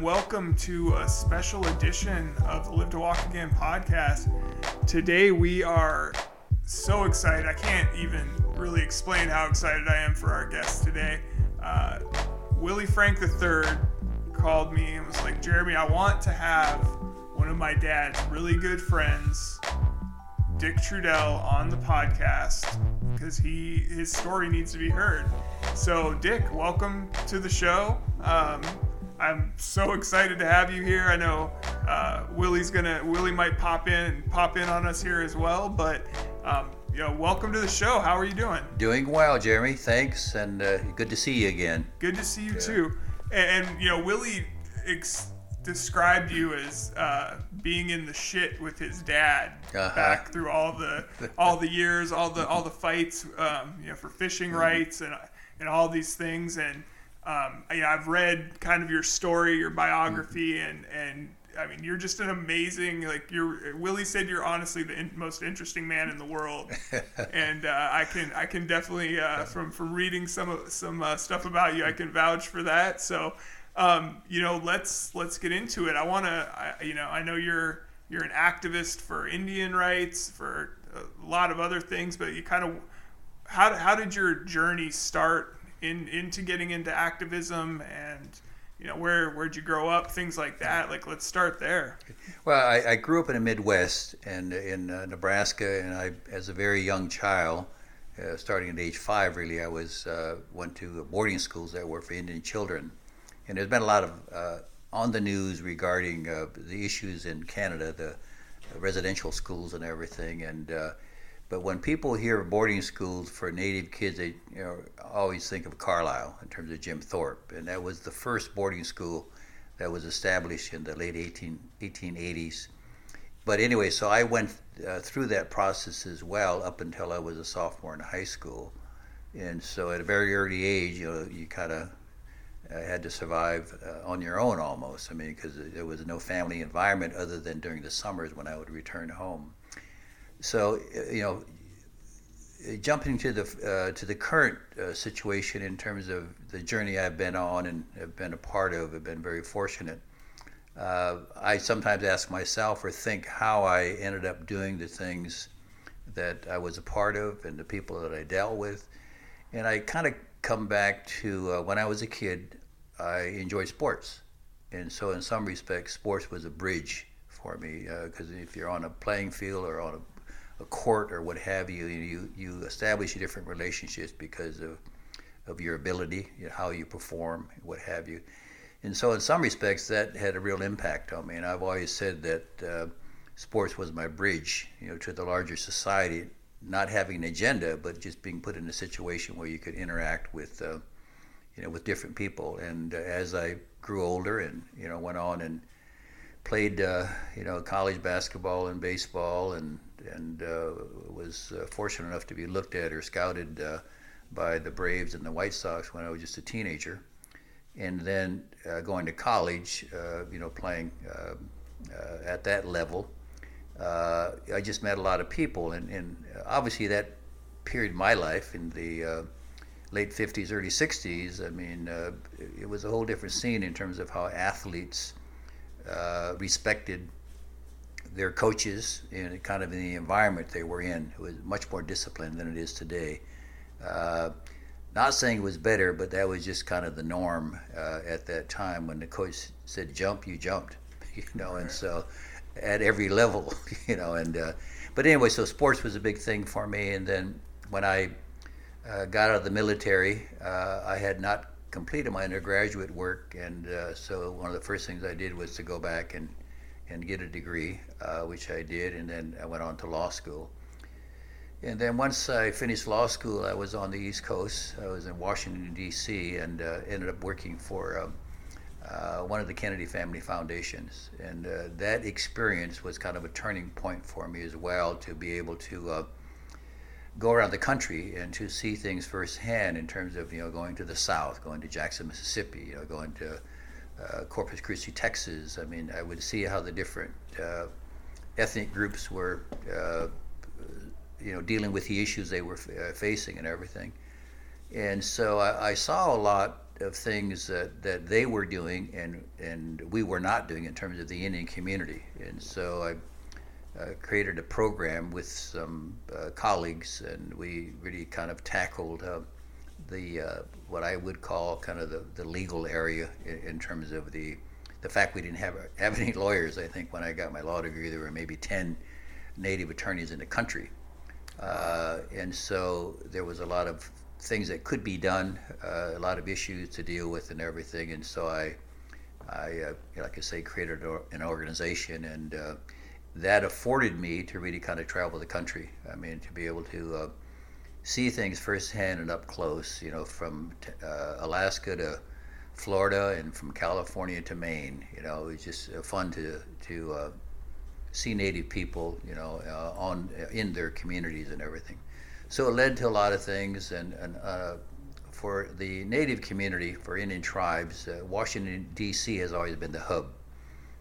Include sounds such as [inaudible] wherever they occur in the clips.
welcome to a special edition of the Live to Walk Again podcast. Today we are so excited. I can't even really explain how excited I am for our guest today. Uh, Willie Frank III called me and was like, Jeremy, I want to have one of my dad's really good friends, Dick Trudell, on the podcast because he his story needs to be heard. So, Dick, welcome to the show. Um, I'm so excited to have you here. I know uh, Willie's gonna Willie might pop in and pop in on us here as well, but um, you know, welcome to the show. How are you doing? Doing well, Jeremy. Thanks, and uh, good to see you again. Good to see you yeah. too. And, and, you know, Willie ex- described you as uh, being in the shit with his dad uh-huh. back through all the all the years, all the all the fights, um, you know, for fishing mm-hmm. rights and and all these things. And um, you know, I've read kind of your story, your biography, mm-hmm. and and I mean, you're just an amazing. Like you're Willie said, you're honestly the in, most interesting man in the world, [laughs] and uh, I can I can definitely uh, from from reading some some uh, stuff about you, I can vouch for that. So, um, you know, let's let's get into it. I want to, you know, I know you're you're an activist for Indian rights, for a lot of other things, but you kind of how how did your journey start in into getting into activism and you know where where'd you grow up things like that. Like let's start there. Well i, I grew up in the midwest and in uh, nebraska and i as a very young child uh, starting at age five really i was uh, went to boarding schools that were for indian children. And there's been a lot of uh, on the news regarding uh, the issues in canada the residential schools and everything. And uh, but when people hear boarding schools for Native kids, they you know, always think of Carlisle in terms of Jim Thorpe, and that was the first boarding school that was established in the late 18, 1880s. But anyway, so I went uh, through that process as well up until I was a sophomore in high school, and so at a very early age, you know, you kind of uh, had to survive uh, on your own almost. I mean, because there was no family environment other than during the summers when I would return home so uh, you know jumping to the uh, to the current uh, situation in terms of the journey I've been on and have been a part of, have been very fortunate. Uh, I sometimes ask myself or think how I ended up doing the things that I was a part of and the people that I dealt with, and I kind of come back to uh, when I was a kid. I enjoyed sports, and so in some respects, sports was a bridge for me because uh, if you're on a playing field or on a a court or what have you, you you establish different relationships because of of your ability, you know, how you perform, what have you. And so, in some respects, that had a real impact on me. And I've always said that uh, sports was my bridge, you know, to the larger society. Not having an agenda, but just being put in a situation where you could interact with, uh, you know, with different people. And uh, as I grew older, and you know, went on and played, uh, you know, college basketball and baseball and and uh, was uh, fortunate enough to be looked at or scouted uh, by the Braves and the White Sox when I was just a teenager. And then uh, going to college, uh, you know, playing uh, at that level, I just met a lot of people. And, and, obviously, that period of my life in the late 50s, early 60s, I mean, it was a whole different scene in terms of how athletes respected their coaches and kind of in the environment they were in. Was much more disciplined than it is today. Uh, not saying it was better, but that was just kind of the norm uh, at that time. When the coach said jump, you jumped, [laughs] you know, and so at every level, [laughs] you know. And uh, but anyway, so sports was a big thing for me. And then when I uh, got out of the military, uh, I had not completed my undergraduate work, and uh, so one of the first things I did was to go back and and get a degree, uh, which I did, and then I went on to law school. And then once I finished law school, I was on the East Coast. I was in Washington, D.C., and uh, ended up working for um, uh, one of the Kennedy Family Foundations. And uh, that experience was kind of a turning point for me as well to be able to uh, go around the country and to see things firsthand in terms of, you know, going to the South, going to Jackson, Mississippi, you know, going to uh, Corpus Christi, Texas. I mean, I would see how the different uh, ethnic groups were, uh, you know, dealing with the issues they were f- uh, facing and everything. And so I, I, saw a lot of things that, that they were doing and and we were not doing in terms of the Indian community. And so I created a program with some uh, colleagues, and we really kind of tackled uh, the what I would call kind of the, the legal area in, in, terms of the the fact we didn't have have any lawyers. I think when I got my law degree, there were maybe ten native attorneys in the country, uh, and so there was a lot of things that could be done, uh, a lot of issues to deal with, and everything. And so I, I uh, like I say, created an organization, and uh, that afforded me to really kind of travel the country. I mean, to be able to uh, see things firsthand and up close. You know, from uh, Alaska to Florida, and from California to Maine. You know, it was just uh, fun to to see Native people. You know, on in their communities and everything so it led to a lot of things. And, and uh, for the Native community, for Indian tribes, uh, Washington, D.C. has always been the hub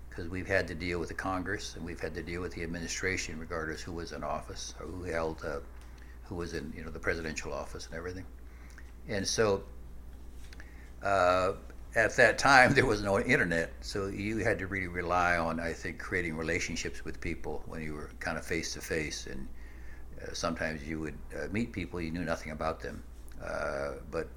because we've had to deal with the Congress and we've had to deal with the administration, regardless who was in office or who held, uh, who was in you know the presidential office and everything. And so uh, at that time [laughs] there was no internet, so you had to really rely on, I think, creating relationships with people when you were kind of face to face and uh, sometimes you would uh, meet people you knew nothing about them. Uh, but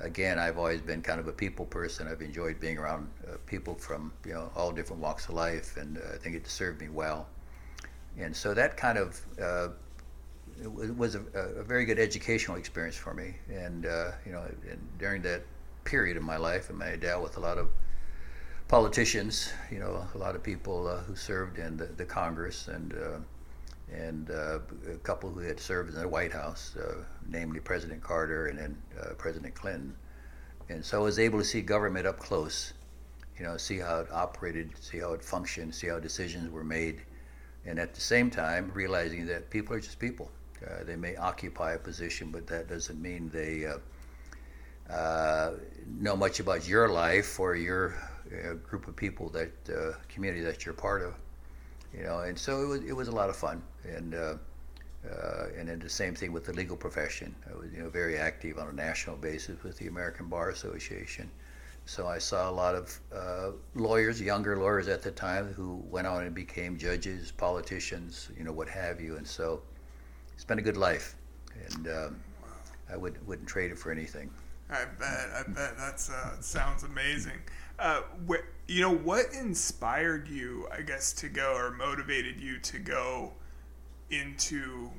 again, I've always been kind of a people person. I've enjoyed being around people from you know all different walks of life, and I think it served me well. And so that kind of it was a, a, very good educational experience for me. And uh, you know, and during that period of my life, and I dealt with a lot of politicians. You know, a lot of people uh, who served in the, the Congress, and uh, and uh, a couple who had served in the White House, uh, namely President Carter and then uh, President Clinton. And so I was able to see government up close, you know, see how it operated, see how it functioned, see how decisions were made, and at the same time realizing that people are just people. Uh, they may occupy a position, but that doesn't mean they uh, uh, know much about your life or your group of people that community that you're part of you know, and so it was it was a lot of fun, and and then the same thing with the legal profession. I was you know very active on a national basis with the American Bar Association, so I saw a lot of uh, lawyers, younger lawyers at the time, who went on and became judges, politicians, you know, what have you, and so it's been a good life, and um, I would wouldn't trade it for anything. I bet. I bet that uh, sounds amazing. Uh, wh- you know, what inspired you, I guess, to go or motivated you to go into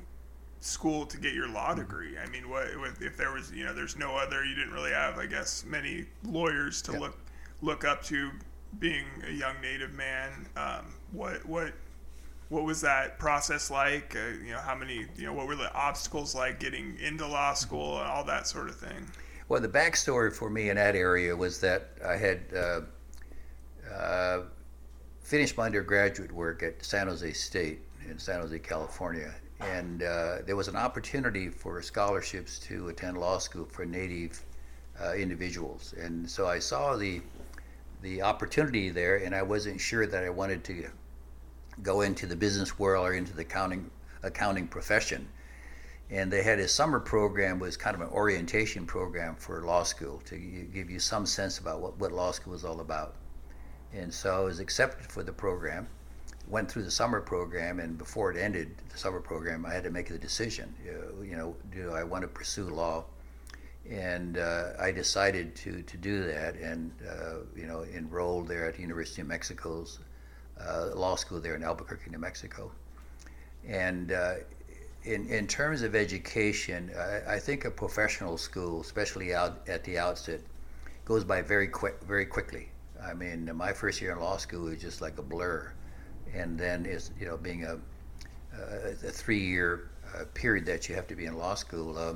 school to get your law mm-hmm. degree? I mean, what if there was, you know, there's no other, you didn't really have, I guess, many lawyers to look look up to being a young Native man. Um, what what what was that process like? Uh, you know, how many, you know, what were the obstacles like getting into law school and all that sort of thing? Well, the backstory for me in that area was that I had uh, uh, finished my undergraduate work at San Jose State in San Jose, California, and uh, there was an opportunity for scholarships to attend law school for Native uh, individuals, and so I saw the the opportunity there, and I wasn't sure that I wanted to go into the business world or into the accounting accounting profession. And they had a summer program was kind of an orientation program for law school to give you some sense about what, what law school was all about. And so i was accepted for the program went through the summer program and before it ended the summer program i had to make the decision you know do i want to pursue law? And uh, i decided to, to do that and uh, you know enrolled there at the university of mexico's uh, law school there in albuquerque new mexico and uh, in, in terms of education, I, I, think a professional school, especially out at the outset, goes by very quick, very quickly. I mean, my first year in law school was just like a blur, and then is you know being a, a, a three-year uh, period that you have to be in law school. Uh,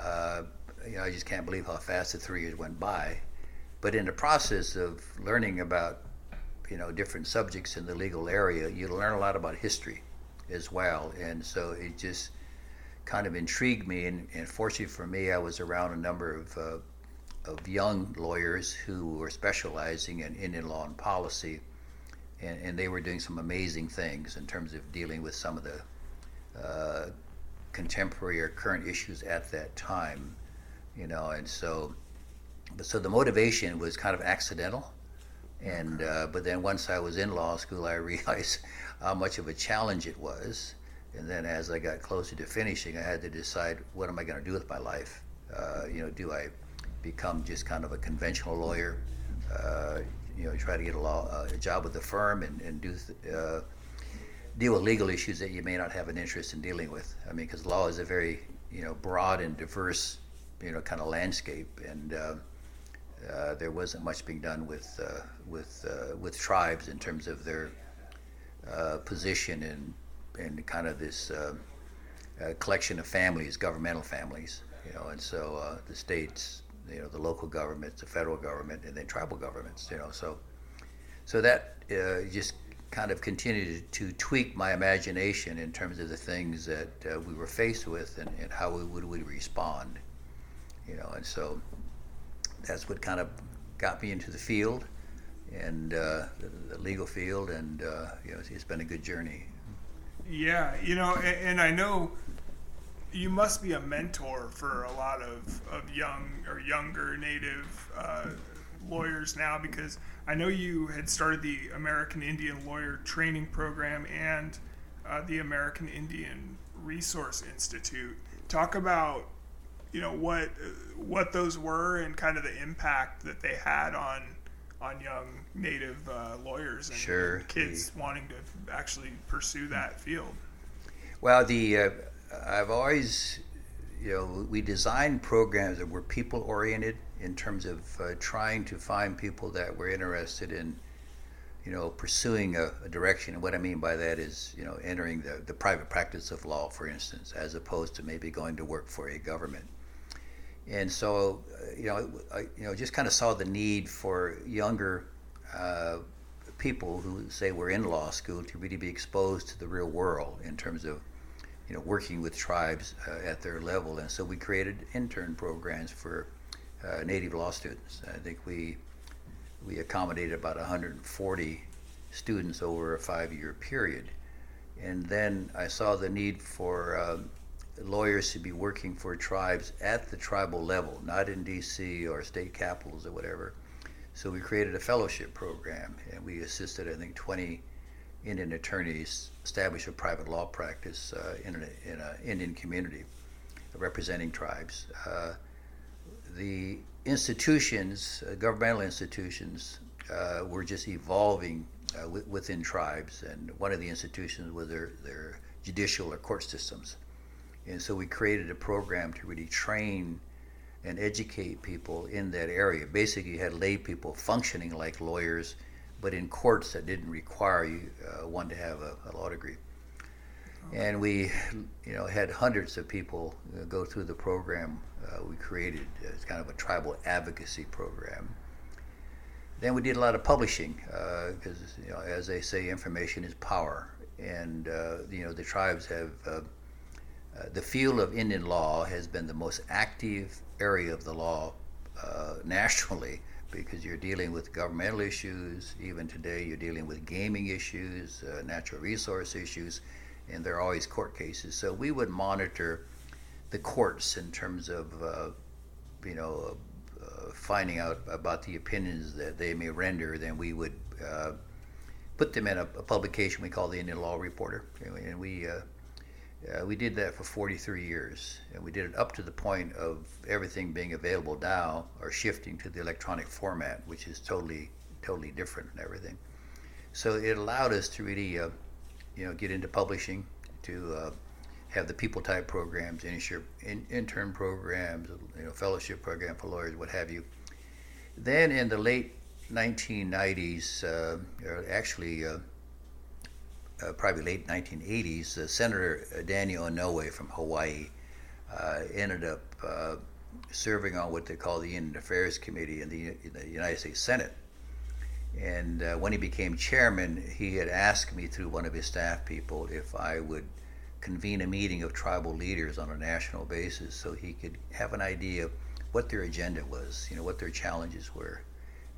uh, you know, I just can't believe how fast the three years went by. But in the process of learning about you know different subjects in the legal area, you learn a lot about history as well. And so it just kind of intrigued me. And, and fortunately for me, I was around a number of, uh, of young lawyers who were specializing in Indian law and policy. And, and, they were doing some amazing things in terms of dealing with some of the uh, contemporary or current issues at that time. You know, and so but so the motivation was kind of accidental. And uh, but then once I was in law school, I [laughs] realized how much of a challenge it was. And then as I got closer to finishing, I had to decide what am I going to do with my life. Uh, you know, do I become just kind of a conventional lawyer? Uh, you know, try to get a law uh, a job with the firm and and do uh, deal with legal issues that you may not have an interest in dealing with. I mean, because law is a very you know broad and diverse you know kind of landscape, and uh, there wasn't much being done with uh, with uh, with tribes in terms of their uh, position in in kind of this uh, collection of families, governmental families, you know, and so the states, you know, the local governments, the federal government, and then tribal governments, you know, so so that just kind of continued to tweak my imagination in terms of the things that we were faced with and, and how we would we respond. You know, and so that's what kind of got me into the field and uh, the, legal field, and uh, you know, it's, it's been a good journey. Yeah, you know, and, and, I know you must be a mentor for a lot of, of young or younger Native uh, lawyers now because I know you had started the American Indian Lawyer Training Program and uh, the American Indian Resource Institute. Talk about you know what what those were and kind of the impact that they had on on young Native uh, lawyers and sure. kids the, wanting to actually pursue that field. Well, the uh, I've always you know we designed programs that were people oriented in terms of uh, trying to find people that were interested in, you know, pursuing a, a, direction. And what I mean by that is, you know, entering the, the private practice of law, for instance, as opposed to maybe going to work for a government. And so, uh, you know, I, you know, just kind of saw the need for younger uh, people who say were in law school to really be exposed to the real world in terms of you know, working with tribes uh, at their level. And so we created intern programs for uh, native law students. I think we we accommodated about 140 students over a five-year period, and then I saw the need for um, lawyers should be working for tribes at the tribal level, not in D.C. or state capitals or whatever. So we created a fellowship program, and we assisted I think 20 Indian attorneys establish a private law practice uh, in an in Indian community representing tribes. Uh, the institutions, uh, governmental institutions, uh, were just evolving uh, w- within tribes, and one of the institutions was their, their judicial or court systems. And so we created a program to really train and educate people in that area. Basically, you had lay people functioning like lawyers, but in courts that didn't require you uh, one to have a, a law degree. And we, you know, had hundreds of people uh, go through the program uh, we created It's kind of a tribal advocacy program. Then we did a lot of publishing because, uh, you know, as they say, information is power, and uh, you know the tribes have. Uh, uh, the field of Indian law has been the most active area of the law [laughs] nationally because you're dealing with governmental issues. Even today, you're dealing with gaming issues, natural resource issues and there are always court cases. So we would monitor the courts in terms of, uh, you know, uh, finding out about the opinions that they may render. Then we would uh, put them in a, a, publication we call the Indian Law Reporter, and we. Uh, uh, we did that for 43 years, and we did it up to the point of everything being available now or shifting to the electronic format, which is totally, totally different and everything. So it allowed us to really uh, you know, get into publishing, to uh, have the people type programs, in, intern programs, you know, fellowship program for lawyers, what have you. Then in the late 1990s, uh, actually uh, probably late 1980s, uh, Senator Daniel Inouye from Hawaii uh, ended up uh, serving on what they call the Indian Affairs Committee in the, in the United States Senate. And uh, when he became chairman, he had asked me through one of his staff people if I would convene a meeting of tribal leaders on a national basis so he could have an idea of what their agenda was, you know, what their challenges were.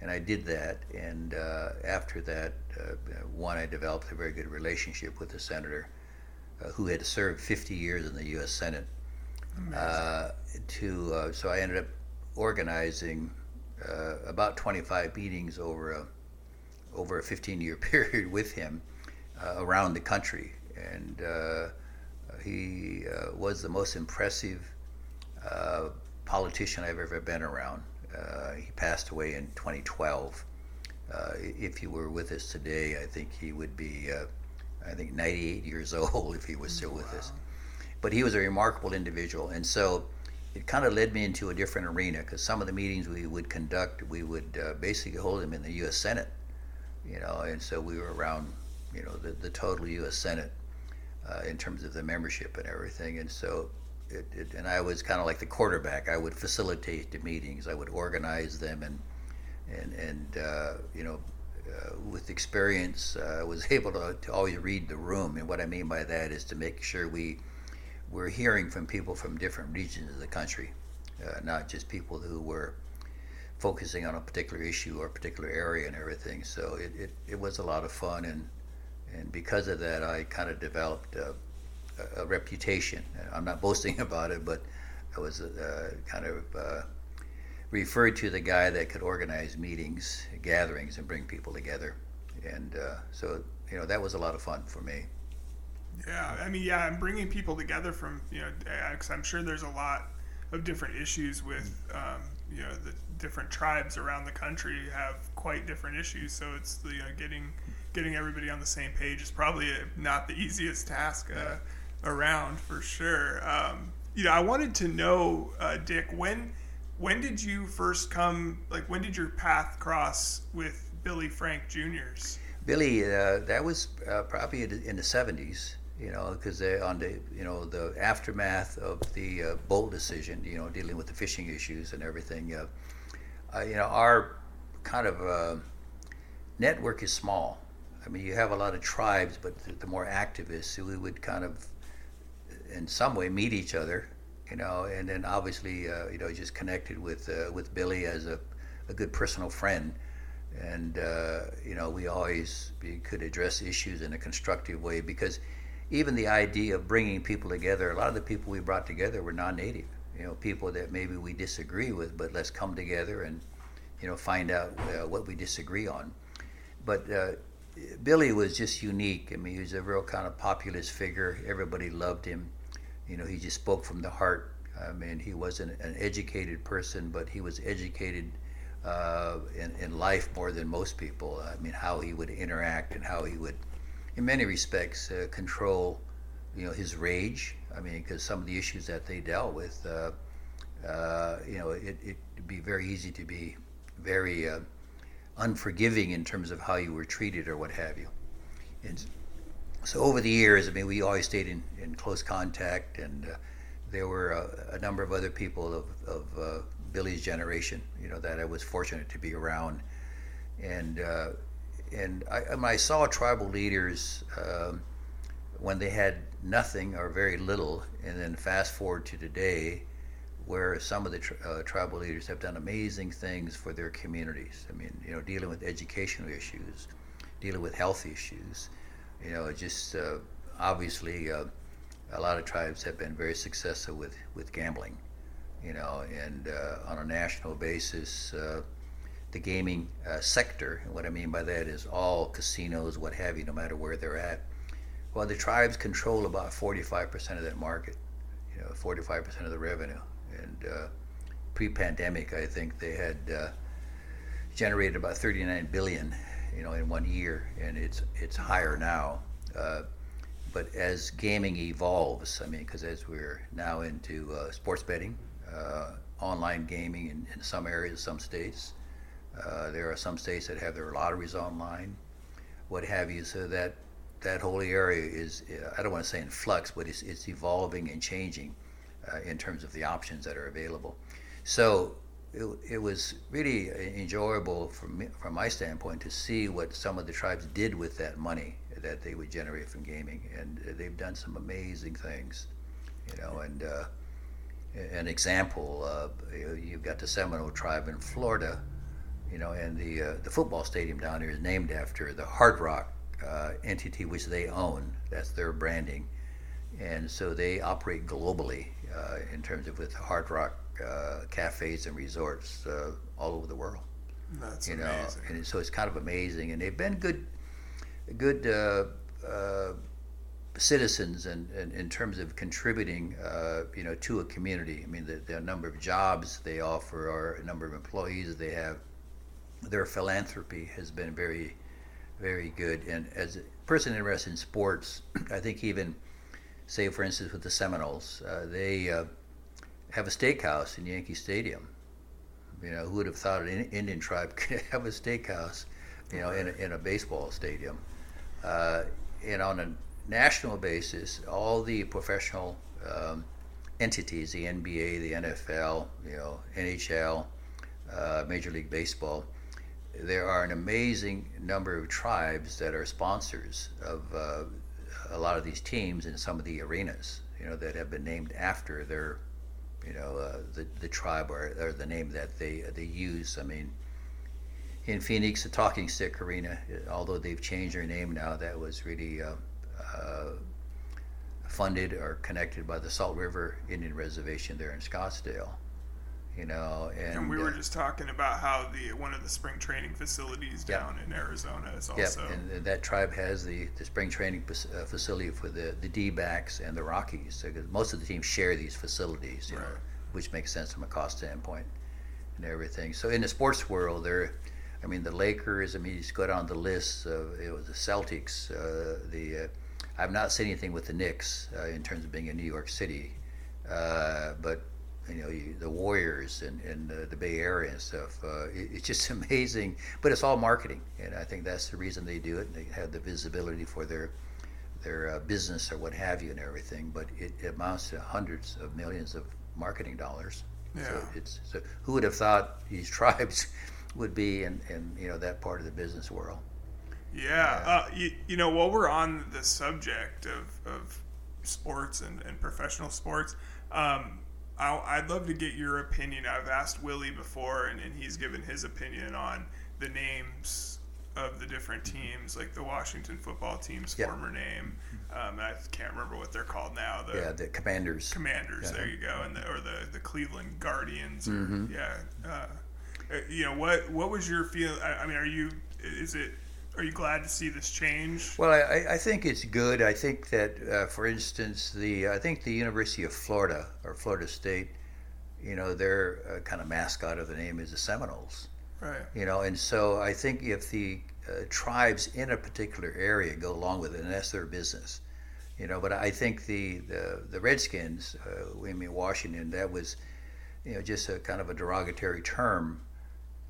And I did that. And uh, after that, uh, one, I developed a very good relationship with the senator uh, who had served 50 years in the U.S. Senate. Uh, to uh, so I ended up organizing uh, about 25 meetings over a over a 15 year [laughs] period with him uh, around the country, and uh, he uh, was the most impressive uh, politician I've ever been around. Uh, he passed away in 2012. if he were with us today, I think he would be, I think, 98 years [laughs] old if he was still with wow. us. But he was a remarkable individual, and so it kind of led me into a different arena because some of the meetings we would conduct, we would uh, basically hold them in the U.S. Senate, you know, and so we were around, you know, the, the total U.S. Senate uh, in terms of the membership and everything, and so. It, it, and I was kind of like the quarterback. I would facilitate the meetings. I would organize them, and and and uh, you know, uh, with experience, I was [laughs] able to, to always read the room. And what I mean by that is to make sure we we're hearing from people from different regions of the country, uh, not just people who were focusing on a particular issue or a particular area and everything. So it, it, it was a lot of fun, and and because of that, I kind of developed a, a, reputation. I'm not [laughs] boasting about it, but I was uh, kind of uh, referred to the guy that could organize meetings, gatherings, and bring people together. And uh, so you know that was a lot of fun for me. Yeah, I mean, yeah, I'm bringing people together from you know, because I'm sure there's a lot of different issues with um, you know the different tribes around the country have quite different issues. So it's the you know, getting getting everybody on the same page is probably not the [laughs] easiest task uh, around for sure. Um, you know, I wanted to know, uh, Dick, when when did you first come? Like, when did your path cross with Billy Frank Jr.'s? Billy, uh, that was uh, probably in the '70s you know, because they on the you know the aftermath of the uh, Boldt decision, you know, dealing with the fishing issues and everything, uh, you know, our kind of uh, network is small. I mean, you have a lot of tribes, but the, the more activists, we would kind of, in some way, meet each other, you know, and then obviously, uh, you know, just connected with uh, with Billy as a, a good personal friend and uh, you know we always could address issues in a constructive way because even the idea of bringing people together, a lot of the people we brought together were non-native. You know, people that maybe we disagree with, but let's come together and, you know, find out uh, what we disagree on. But uh, Billy was just unique. I mean, he was a real kind of populist figure. Everybody loved him. You know, he just spoke from the heart. I mean, he wasn't an educated person, but he was educated uh, in, in life more than most people. I mean, how he would interact and how he would in many respects, uh, control, you know, his rage. I mean, because some of the issues that they dealt with, uh, uh, you know, it, it'd be very easy to be very uh, unforgiving in terms of how you were treated or what have you. And so over the years, I mean, we always stayed in, in close contact, and uh, there were a, a, number of other people of, of uh, Billy's generation, you know, that I was fortunate to be around. And and I, when I saw tribal leaders um, when they had nothing or very little, and then fast forward to today, where some of the tri- uh, tribal leaders have done amazing things for their communities. I mean, you know, dealing with educational issues, dealing with health issues. You know, just uh, obviously, uh, a lot of tribes have been very successful with with gambling. You know, and uh, on a national basis uh, the gaming uh, sector. And what I mean by that is all casinos, what have you, no matter where they're at. Well, the tribes control about 45% of that market, you know, 45% of the revenue. And pre-pandemic, I think they had generated about 39 billion, you know, in one year, and it's it's higher now. Uh, but as gaming evolves, I mean, because as we're now into uh, sports betting, uh, online gaming in, in some areas, some states, uh, there are some states that have their lotteries online, what have you. So that that whole area is, I don't want to say in flux, but it's, it's evolving and changing uh, in terms of the options that are available. So it, it was really enjoyable from, from my standpoint to see what some of the tribes did with that money that they would generate from gaming. And they've done some amazing things, you know, and uh, an example, uh, you've got the Seminole tribe in Florida you know, and the uh, the football stadium down here is named after the Hard Rock uh, entity which they own. That's their branding, and so they operate globally uh, in terms of with Hard Rock uh, cafes and resorts uh, all over the world. That's you amazing. know, and so it's kind of amazing, and they've been good, good uh, uh, citizens, and in, in, in, terms of contributing, uh, you know, to a community. I mean, the, the number of jobs they offer, or a number of employees they have, their philanthropy has been very, very good. And as a person interested in sports, [clears throat] I think even, say, for instance, with the Seminoles, uh, they uh, have a steakhouse in Yankee Stadium you know, who would have thought an Indian tribe [laughs] could have a steakhouse, you know, in a, in a baseball stadium? Uh, and on a national basis, all the professional um, entities, the NBA, the NFL, you know, NHL, uh, Major League Baseball, there are an amazing number of tribes that are sponsors of uh, a lot of these teams in some of the arenas, you know, that have been named after their you know, uh, the, the tribe or, or the name that they, they use. I mean, in Phoenix, the Talking Stick Arena, although they've changed their name now, that was really uh, uh, funded or connected by the Salt River Indian Reservation there in Scottsdale you know. And, and we were uh, just talking about how the one of the spring training facilities down in Arizona is also. Yeah, and that tribe has the, the spring training uh, facility for the the D-backs and the Rockies because most of the teams share these facilities, you right. know, which makes sense from a cost standpoint and everything. So in the sports world, there. I mean, the Lakers. I mean, you just go down the list. Of, it was the Celtics. Uh, the uh, I've not seen anything with the Knicks uh, in terms of being in New York City, uh, but you know the Warriors and, and the, the Bay Area and stuff. Uh, it, it's just [laughs] amazing, but it's all marketing, and I think that's the reason they do it. And They have the visibility for their their uh, business or what have you and everything, but it, it, amounts to hundreds of millions of marketing dollars. Yeah. So it's so who would have thought these [laughs] tribes would be in, in you know that part of the business world. Yeah, yeah. Uh, you, you know while we're on the subject of, of sports and, and professional sports. Um, i would love to get your opinion. I've asked Willie before, and, and he's given his opinion on the names of the different teams, like the Washington football team's yep. former name. Um, I can't remember what they're called now. The yeah, the Commanders. Commanders. Yeah. There you go, and the, or the the Cleveland Guardians. Or, mm-hmm. Yeah. Uh, uh, you know what? What was your feel? I, I mean, are you? Is it are you glad to see this change? Well, I, I think it's good. I think that, uh, for instance, the I think the University of Florida or Florida State, you know, their uh, kind of mascot of the name is the Seminoles. Right. You know, and so I think if the uh, tribes in a particular area go along with it, and that's their business, you know. But I think the the, the Redskins, uh, I mean Washington, that was, you know, just a kind of a derogatory term,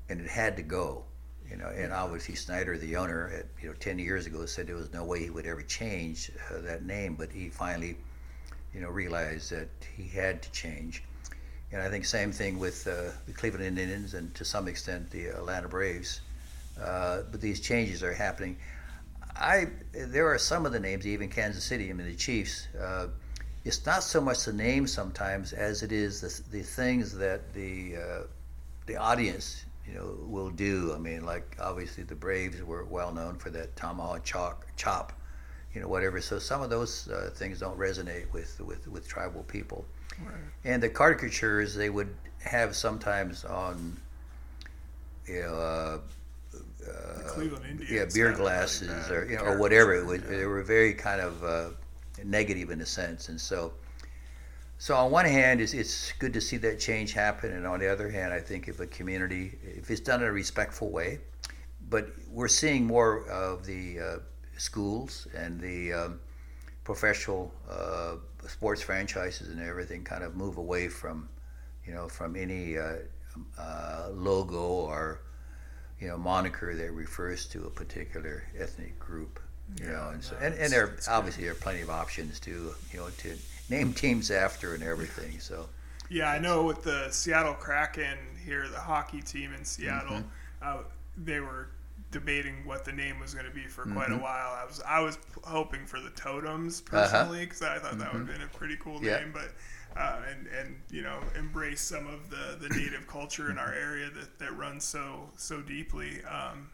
and it had to go you know, and obviously Snyder, the owner, you know, 10 years ago said there was no way he would ever change uh, that name, but he finally, you know, realized that he had to change. And I think same thing with uh, the Cleveland Indians and to some extent the Atlanta Braves. Uh, but these changes are happening. I there are some of the names, even Kansas City. I mean, the Chiefs. Uh, it's not so much the name sometimes as it is the, the things that the uh, the audience you know, will do. I mean, like obviously the Braves were well known for that tomahawk chalk, chop, you know, whatever. So some of those uh, things don't resonate with with with tribal people. Right. And the caricatures they would have sometimes on, you know. Uh, uh, yeah, beer glasses like or you know, or whatever. It was, yeah. They were very kind of uh, negative in a sense, and so so on one hand, it's, it's good to see that change happen, and on the other hand, I think if a community, if it's done in a respectful way, but we're seeing more of the uh, schools and the um, professional uh, sports franchises and everything kind of move away from, you know, from any uh, uh logo or, you know, moniker that refers to a particular ethnic group. You yeah, know, and so and, and there obviously there are plenty of options to you know to name teams after and everything. So. Yeah, I know with the Seattle Kraken here, the hockey team in Seattle, mm-hmm. uh, they were debating what the name was going to be for quite mm-hmm. a while. I was I was hoping for the Totems uh-huh. personally because uh-huh. I thought mm-hmm. that would have been a pretty cool yeah. name, but. Uh, and and you know embrace some of the, the native culture in our [coughs] area that, that runs so so deeply. Um,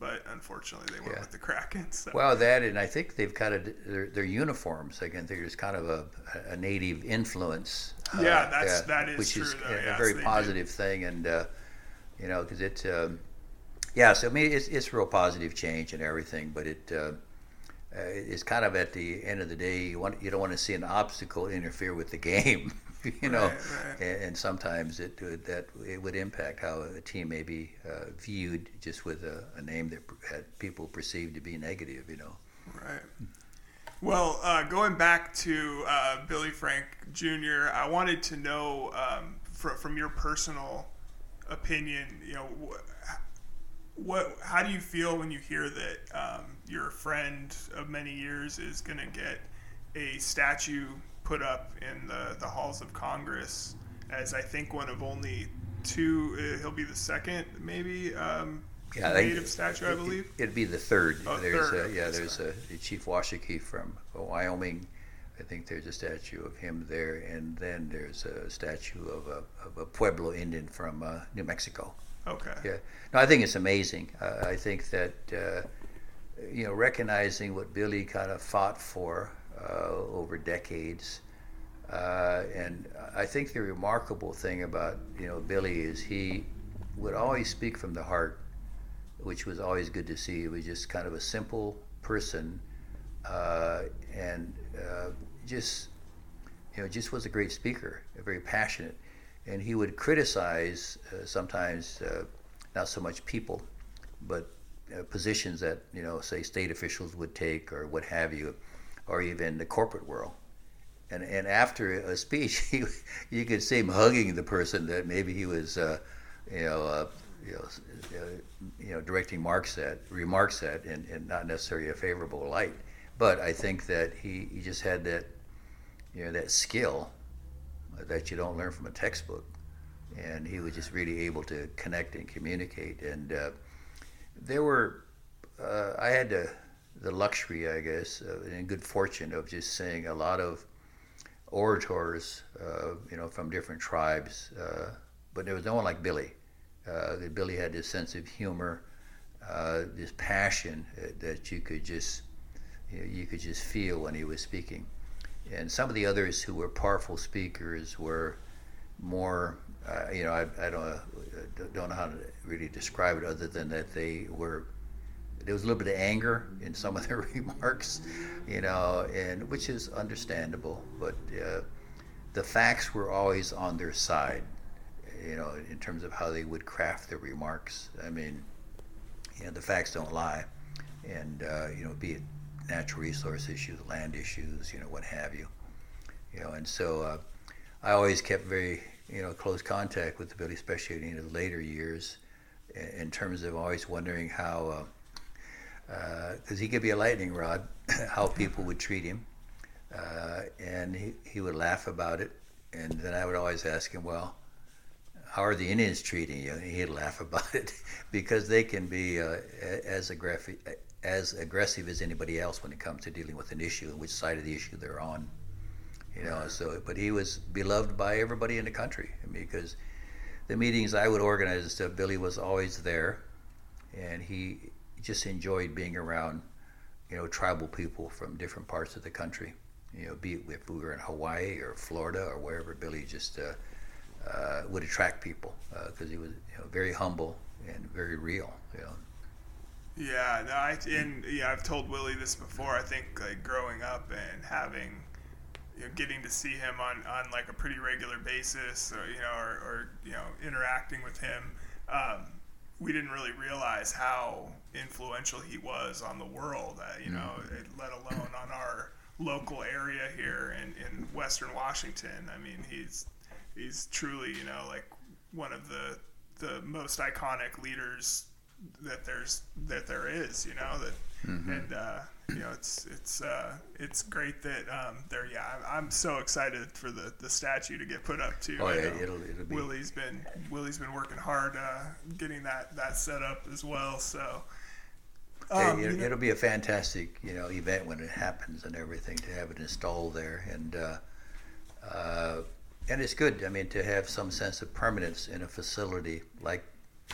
but unfortunately they went yeah. with the Kraken. [laughs] So. Well, that and I think they've kind of their, their uniforms. again. can think there's kind of a, a native influence. Yeah, uh, that's that is which true, is though. a, yes, very positive do. thing, and uh, You know, because it, um, yeah. So I mean, it's it's real positive change and everything, but it. Uh, uh, it's kind of at the end of the day, you want you don't want to see an obstacle interfere with the [laughs] game, [laughs] you know, right, right. And, and, sometimes it that it would impact how a team may be uh, viewed just with a, a, name that had people perceived to be negative, you know. Right. Well, uh, going back to uh, Billy Frank Jr., I wanted to know um, fr- from your personal opinion, you know, wh- what, how do you feel when you hear that um, your friend of many years is going to get a statue put up in the, the halls of Congress as I think one of only two. Uh, he'll be the second, maybe. Um, yeah, native statue, I believe. It, would be the third. Oh, there's third. A, yeah, there's a, a Chief Washakie from Wyoming. I think there's a statue of him there, and then there's a statue of a, of a Pueblo Indian from uh, New Mexico. Okay. Yeah. No, I think it's amazing. Uh, I think that uh, you know, recognizing what Billy kind of fought for over decades. Uh, and I think the remarkable thing about you know Billy is he would always speak from the heart, which was always good to see. He was just kind of a simple person, uh, and uh, just you know just was a great speaker, very passionate, and he would criticize uh, sometimes uh, not so much people, but uh, positions that you know, say state officials would take or what have you, or even the corporate world. And and after a speech, [laughs] he, you could see him hugging the person that maybe he was, uh, you know. Uh, you know, uh, you know, directing marks at remarks at, in, in not necessarily a favorable light, but I think that he, he just had that, you know, that skill that you don't learn from a textbook, and he was just really able to connect and communicate. And uh, there were, uh, I had the, the luxury, I guess, uh, and good fortune of just seeing a lot of orators, uh, you know, from different tribes. Uh, but there was no one like Billy. Uh, Billy had this sense of humor, uh, this passion that you could just, you, know, you could just feel when he was speaking. And some of the others who were powerful speakers were more uh, you know, I, I don't uh, don't know how to really describe it other than that they were there was a little bit of anger in some of [laughs] their remarks, you know, and which is understandable. But uh, the facts were always on their side, you know, in terms of how they would craft their remarks. I mean, you know, the facts don't lie, and uh, you know, be it natural resource issues, land issues, you know, what have you, you know, and so uh, I always kept very you know, close contact with the Billy, especially in the later years, in terms of always wondering how, because uh, uh, he could be a lightning rod, [coughs] how people would treat him. Uh, and he, he would laugh about it. And then I would always ask him, well, how are the Indians treating you? And he'd laugh [laughs] about it because they can be uh, as aggressive as aggressive as anybody else when it comes to dealing with an issue and which side of the issue they're on you know. So, but he was beloved by everybody in the country because the meetings I would organize and stuff, Billy was always there, and he just enjoyed being around, you know, tribal people from different parts of the country. You know, be it if we were in Hawaii or Florida or wherever, Billy just uh, uh, would attract people because uh, he was you know, very humble and very real. You know. Yeah, no, I, and yeah, I've told Willie this before. I think like growing up and having you know, getting to see him on, on like a pretty regular basis, or, you know, or, or you know, interacting with him, um, we didn't really realize how influential he was on the world. Uh, you know, mm-hmm. let alone on our local area here in, in Western Washington. I mean, he's he's truly, you know, like one of the the most iconic leaders that there's that there is. You know that, mm-hmm. and uh, you know, it's it's uh, it's great that um, there. Yeah, I'm, so excited for the, the statue to get put up too. Oh yeah, it'll, it'll be. Willie's been Willie's been working hard uh, getting that that set up as well. So. Um, it, will be a fantastic, you know, event when it happens and everything to have it installed there, and uh, uh, and it's good. I mean, to have some sense of permanence in a facility like,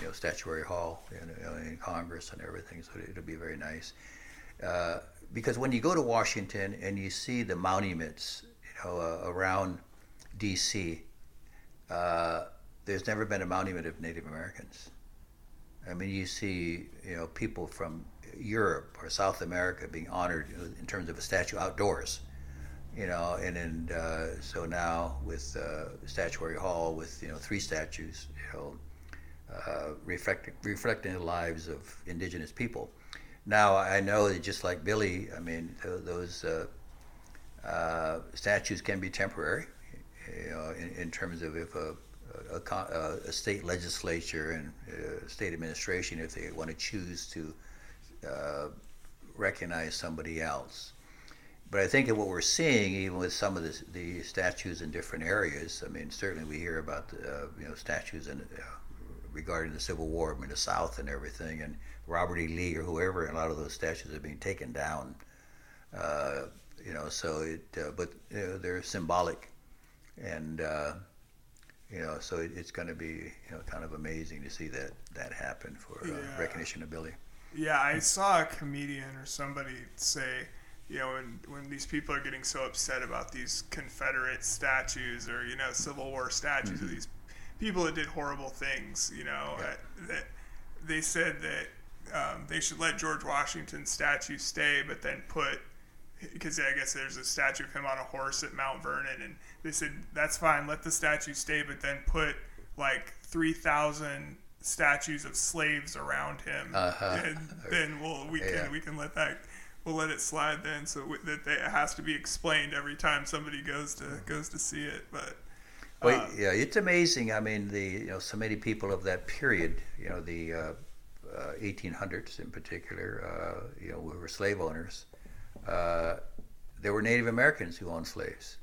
you know, Statuary Hall in, in Congress and everything. So it'll be very nice. Uh, because when you go to Washington and you see the monuments, you know, uh, around D.C., uh, there's never been a monument of Native Americans. I mean, you see, you know, people from Europe or South America being honored in terms of a statue outdoors, you know, and then uh, so now with uh, Statuary Hall with you know three statues, you know, uh, reflecting reflecting the lives of indigenous people. Now I know that just like Billy, I mean, th- those uh, uh, statues can be temporary, you know, in, in terms of if a a, a, a, state legislature and uh, state administration if they want to choose to uh, recognize somebody else. But I think what we're seeing, even with some of the, the statues in different areas, I mean, certainly we hear about the, uh, you know statues in, uh, regarding the Civil War in the South and everything, and Robert E. Lee or whoever, and a lot of those statues are being taken down. Uh, you know, so it, uh, but you know, they're symbolic, and you know, so it, it's going to be you know kind of amazing to see that that happen for uh, yeah. recognition of Billy. Yeah, I saw a comedian or somebody say, you know, when when these people are getting so upset about these Confederate statues or you know Civil War statues mm-hmm. of these people that did horrible things, you know, yeah. that, that, they said that um, they should let George Washington's statue stay, but then put because I guess there's a statue of him on a horse at Mount Vernon, and they said that's fine, let the statue stay, but then put like three thousand statues of slaves around him, uh-huh. and [laughs] then we'll we yeah. can we can let that we'll let it slide then, so that they, it has to be explained every time somebody goes to goes to see it, but. Well, um, yeah, it's amazing. I mean, the you know so many people of that period, you know, the uh, uh, 1800s in particular, uh, you know, we were slave owners uh, there were Native Americans who owned slaves,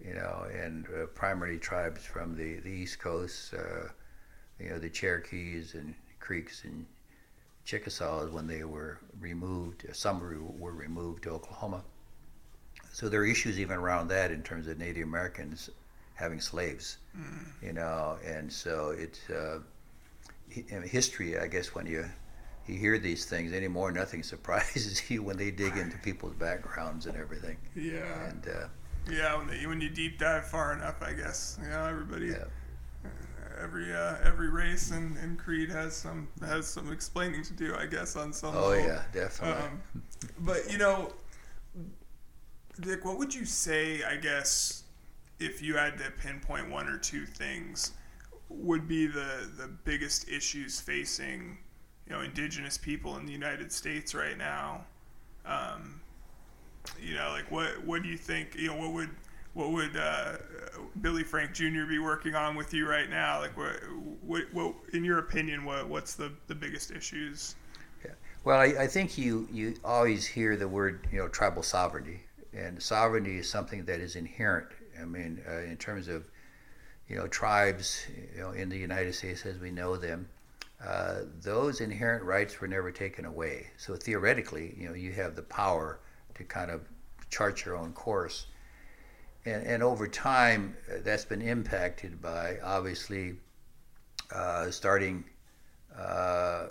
you know, and uh, primarily tribes from the, the East Coast, uh, you know, the Cherokees and Creeks and Chickasaws when they were removed, some were, were removed to Oklahoma. So there are issues even around that in terms of Native Americans having slaves, mm. you know, and so it's uh, history, I guess, when you you hear these things anymore. Nothing [laughs] surprises you when they dig into people's backgrounds and everything. Yeah. And uh, yeah, when they, when you deep dive far enough, I guess you know everybody. Yeah. Every uh, every race and, and creed has some has some explaining to do, I guess, on some. Oh level. yeah, definitely. Um, but you know, Dick, what would you say? I guess if you had to pinpoint one or two things, would be the the biggest issues facing you know indigenous people in the United States right now. Um, you know, like what what do you think? You know, what would what would uh, Billy Frank Jr. be working on with you right now? Like, what, what, what in your opinion, what what's the the biggest issues? Yeah. Well, I, I think you you always hear the word you know tribal sovereignty, and sovereignty is something that is inherent. I mean, uh, in terms of you know tribes, you know, in the United States as we know them, uh, those inherent rights were never taken away. So theoretically, you know, you have the power to kind of chart your own course. And, and over time, uh, that's been impacted by obviously uh, starting uh,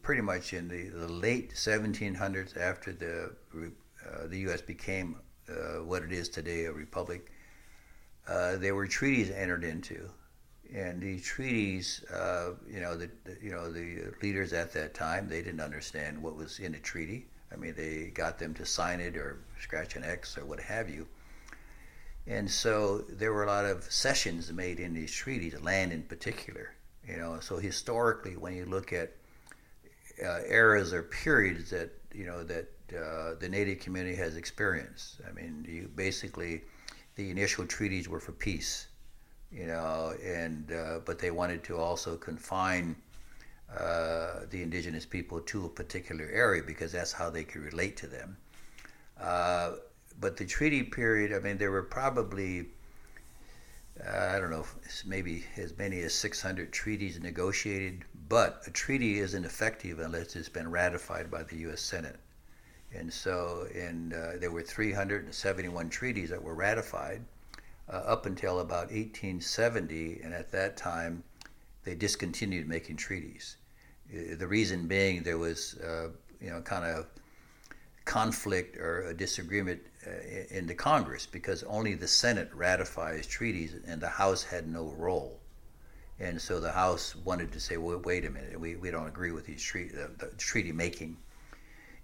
pretty much in the, the, late 1700s after the, uh, the U.S. became what it is today, a republic. there were treaties entered into and these treaties, uh, you know, the, the, you know the leaders at that time they didn't understand what was in a treaty. I mean, they got them to sign it or scratch an X or what have you. And so there were a lot of cessions made in these treaties, land in particular. You know, so historically, when you look at uh, eras or periods that you know that uh, the Native community has experienced, I mean, you basically the initial treaties were for peace you know, and uh, but they wanted to also confine uh, the indigenous people to a particular area because that's how they could relate to them. Uh, but the treaty period, I mean, there were probably uh, I don't know, maybe as many as 600 treaties negotiated, but a treaty isn't effective unless it's been ratified by the U.S. Senate. And so, and uh, there were 371 treaties that were ratified uh, up until about 1870, and at that time, they discontinued making treaties. Uh, the reason being there was, uh, you know, kind of conflict or a disagreement uh, in the Congress because only the Senate ratifies treaties and the House had no role. And so the House wanted to say, well, wait a minute, we, we don't agree with these treaty, the treaty making.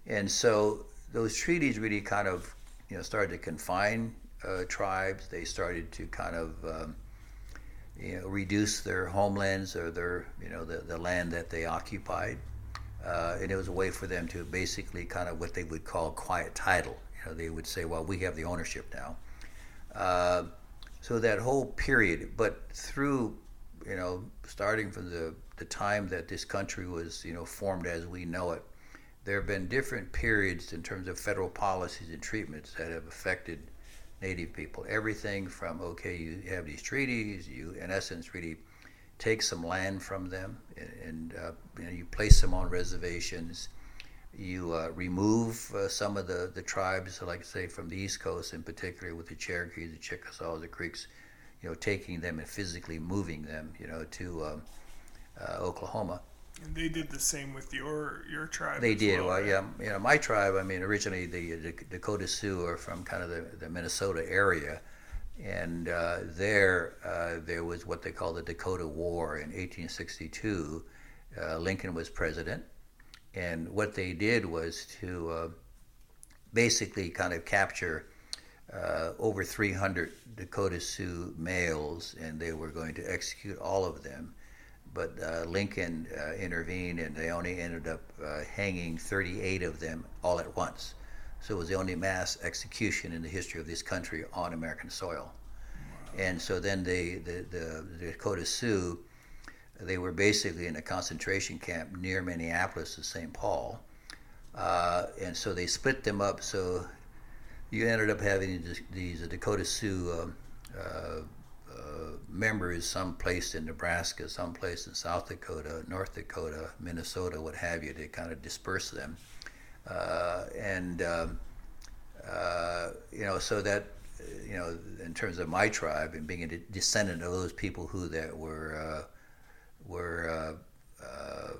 And so those treaties really kind of you know started to confine uh, tribes. They started to kind of um, you know reduce their homelands or their you know the, the land that they occupied. Uh, and it was a way for them to basically kind of what they would call quiet title. They would say, "Well, we have the ownership now." Uh, so that whole period, but through you know, starting from the the time that this country was you know formed as we know it, there have been different periods in terms of federal policies and treatments that have affected Native people. Everything from okay, you have these treaties, you in essence really take some land from them, and, and uh, you, know, you place them on reservations. You uh, remove uh, some of the, the tribes, like I say from the East Coast in particular, with the Cherokee, the Chickasaw, the Creeks, you know, taking them and physically moving them, you know, to um, uh, Oklahoma. And they did the same with your your tribe. They did. Well, well right? yeah. You know, my tribe. I mean, originally the, the Dakota Sioux are from kind of the, the Minnesota area, and uh, there uh, there was what they call the Dakota War in 1862. Uh, Lincoln was president, and what they did was to uh, basically kind of capture. Uh, over 300 Dakota Sioux males, and they were going to execute all of them but uh, Lincoln uh, intervened and they only ended up uh, hanging 38 of them all at once. So it was the only mass execution in the history of this country on American soil. Wow. And so then they, the, the, the Dakota Sioux, they were basically in a concentration camp near Minneapolis and St. Paul. Uh, and so they split them up. So you ended up having these, Dakota Sioux um, uh, members someplace in Nebraska, someplace in South Dakota, North Dakota, Minnesota, what have you, to kind of disperse them. Uh, and, um, uh, you know, so that, you know, in terms of my tribe and being a descendant of those people who that were, uh, were uh, uh,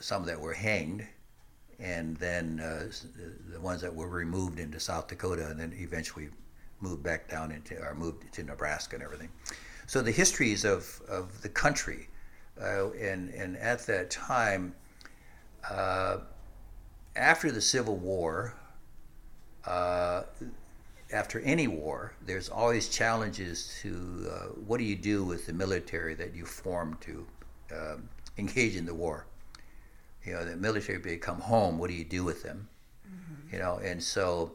some that were hanged, and then uh, the ones that were removed into South Dakota, and then eventually moved back down into, or moved to Nebraska and everything. So the histories of, of the country, uh, and, and at that time, uh, after the Civil War, uh, after any war, there's always challenges to what do you do with the military that you form to um, engage in the war? You know, the military they come home. What do you do with them? Mm-hmm. You know, and so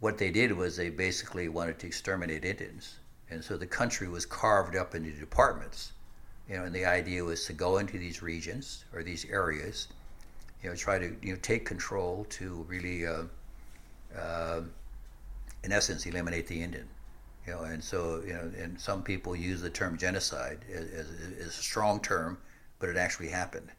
what they did was they basically wanted to exterminate Indians and so the country was carved up into departments. You know, and the idea was to go into these regions or these areas, you know, try to you know take control to really, uh, uh, in essence, eliminate the Indian. You know, and so you know, and some people use the term genocide as, as, as a strong term, but it actually happened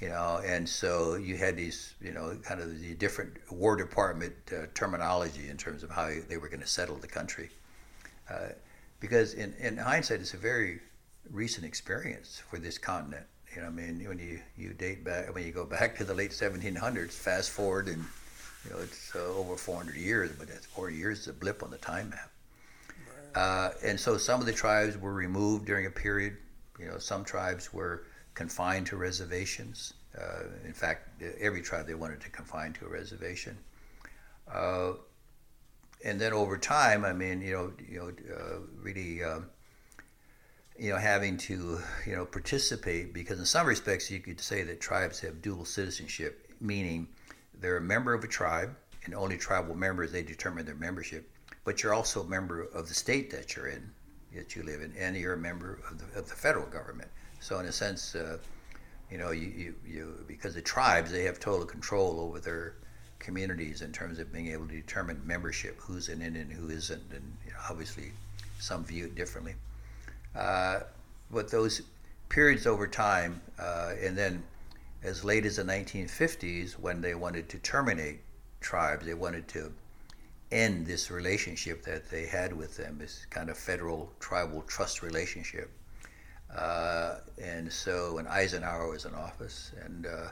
you know, and so you had these, you know, kind of the different War Department uh, terminology in terms of how they were going to settle the country. Uh, because in, in hindsight, it's a very recent experience for this continent. You know, I mean, when you, you date back, when you go back to the late 1700s, fast forward, and you know, it's uh, over 400 years, but that's 40 years is a blip on the time map. Uh, and so some of the tribes were removed during a period. You know, some tribes were confined to reservations. Uh, in fact, every tribe they wanted to confine to a reservation. Uh, and then over time, I mean, you know, you know, uh, really, um, you know, having to, you know, participate because in some respects you could say that tribes have dual citizenship, meaning they're a member of a tribe, and only tribal members they determine their membership. But you're also a member of the state that you're in, that you live in, and you're a member of the, of the federal government. So in a sense, uh, you know, you, you, you because the tribes they have total control over their communities in terms of being able to determine membership, who's in it and who isn't, and you know, obviously some view it differently. Uh, but those periods over time, uh, and then as late as the 1950s, when they wanted to terminate tribes, they wanted to end this relationship that they had with them, this kind of federal tribal trust relationship. Uh, and so when Eisenhower was in office, and uh,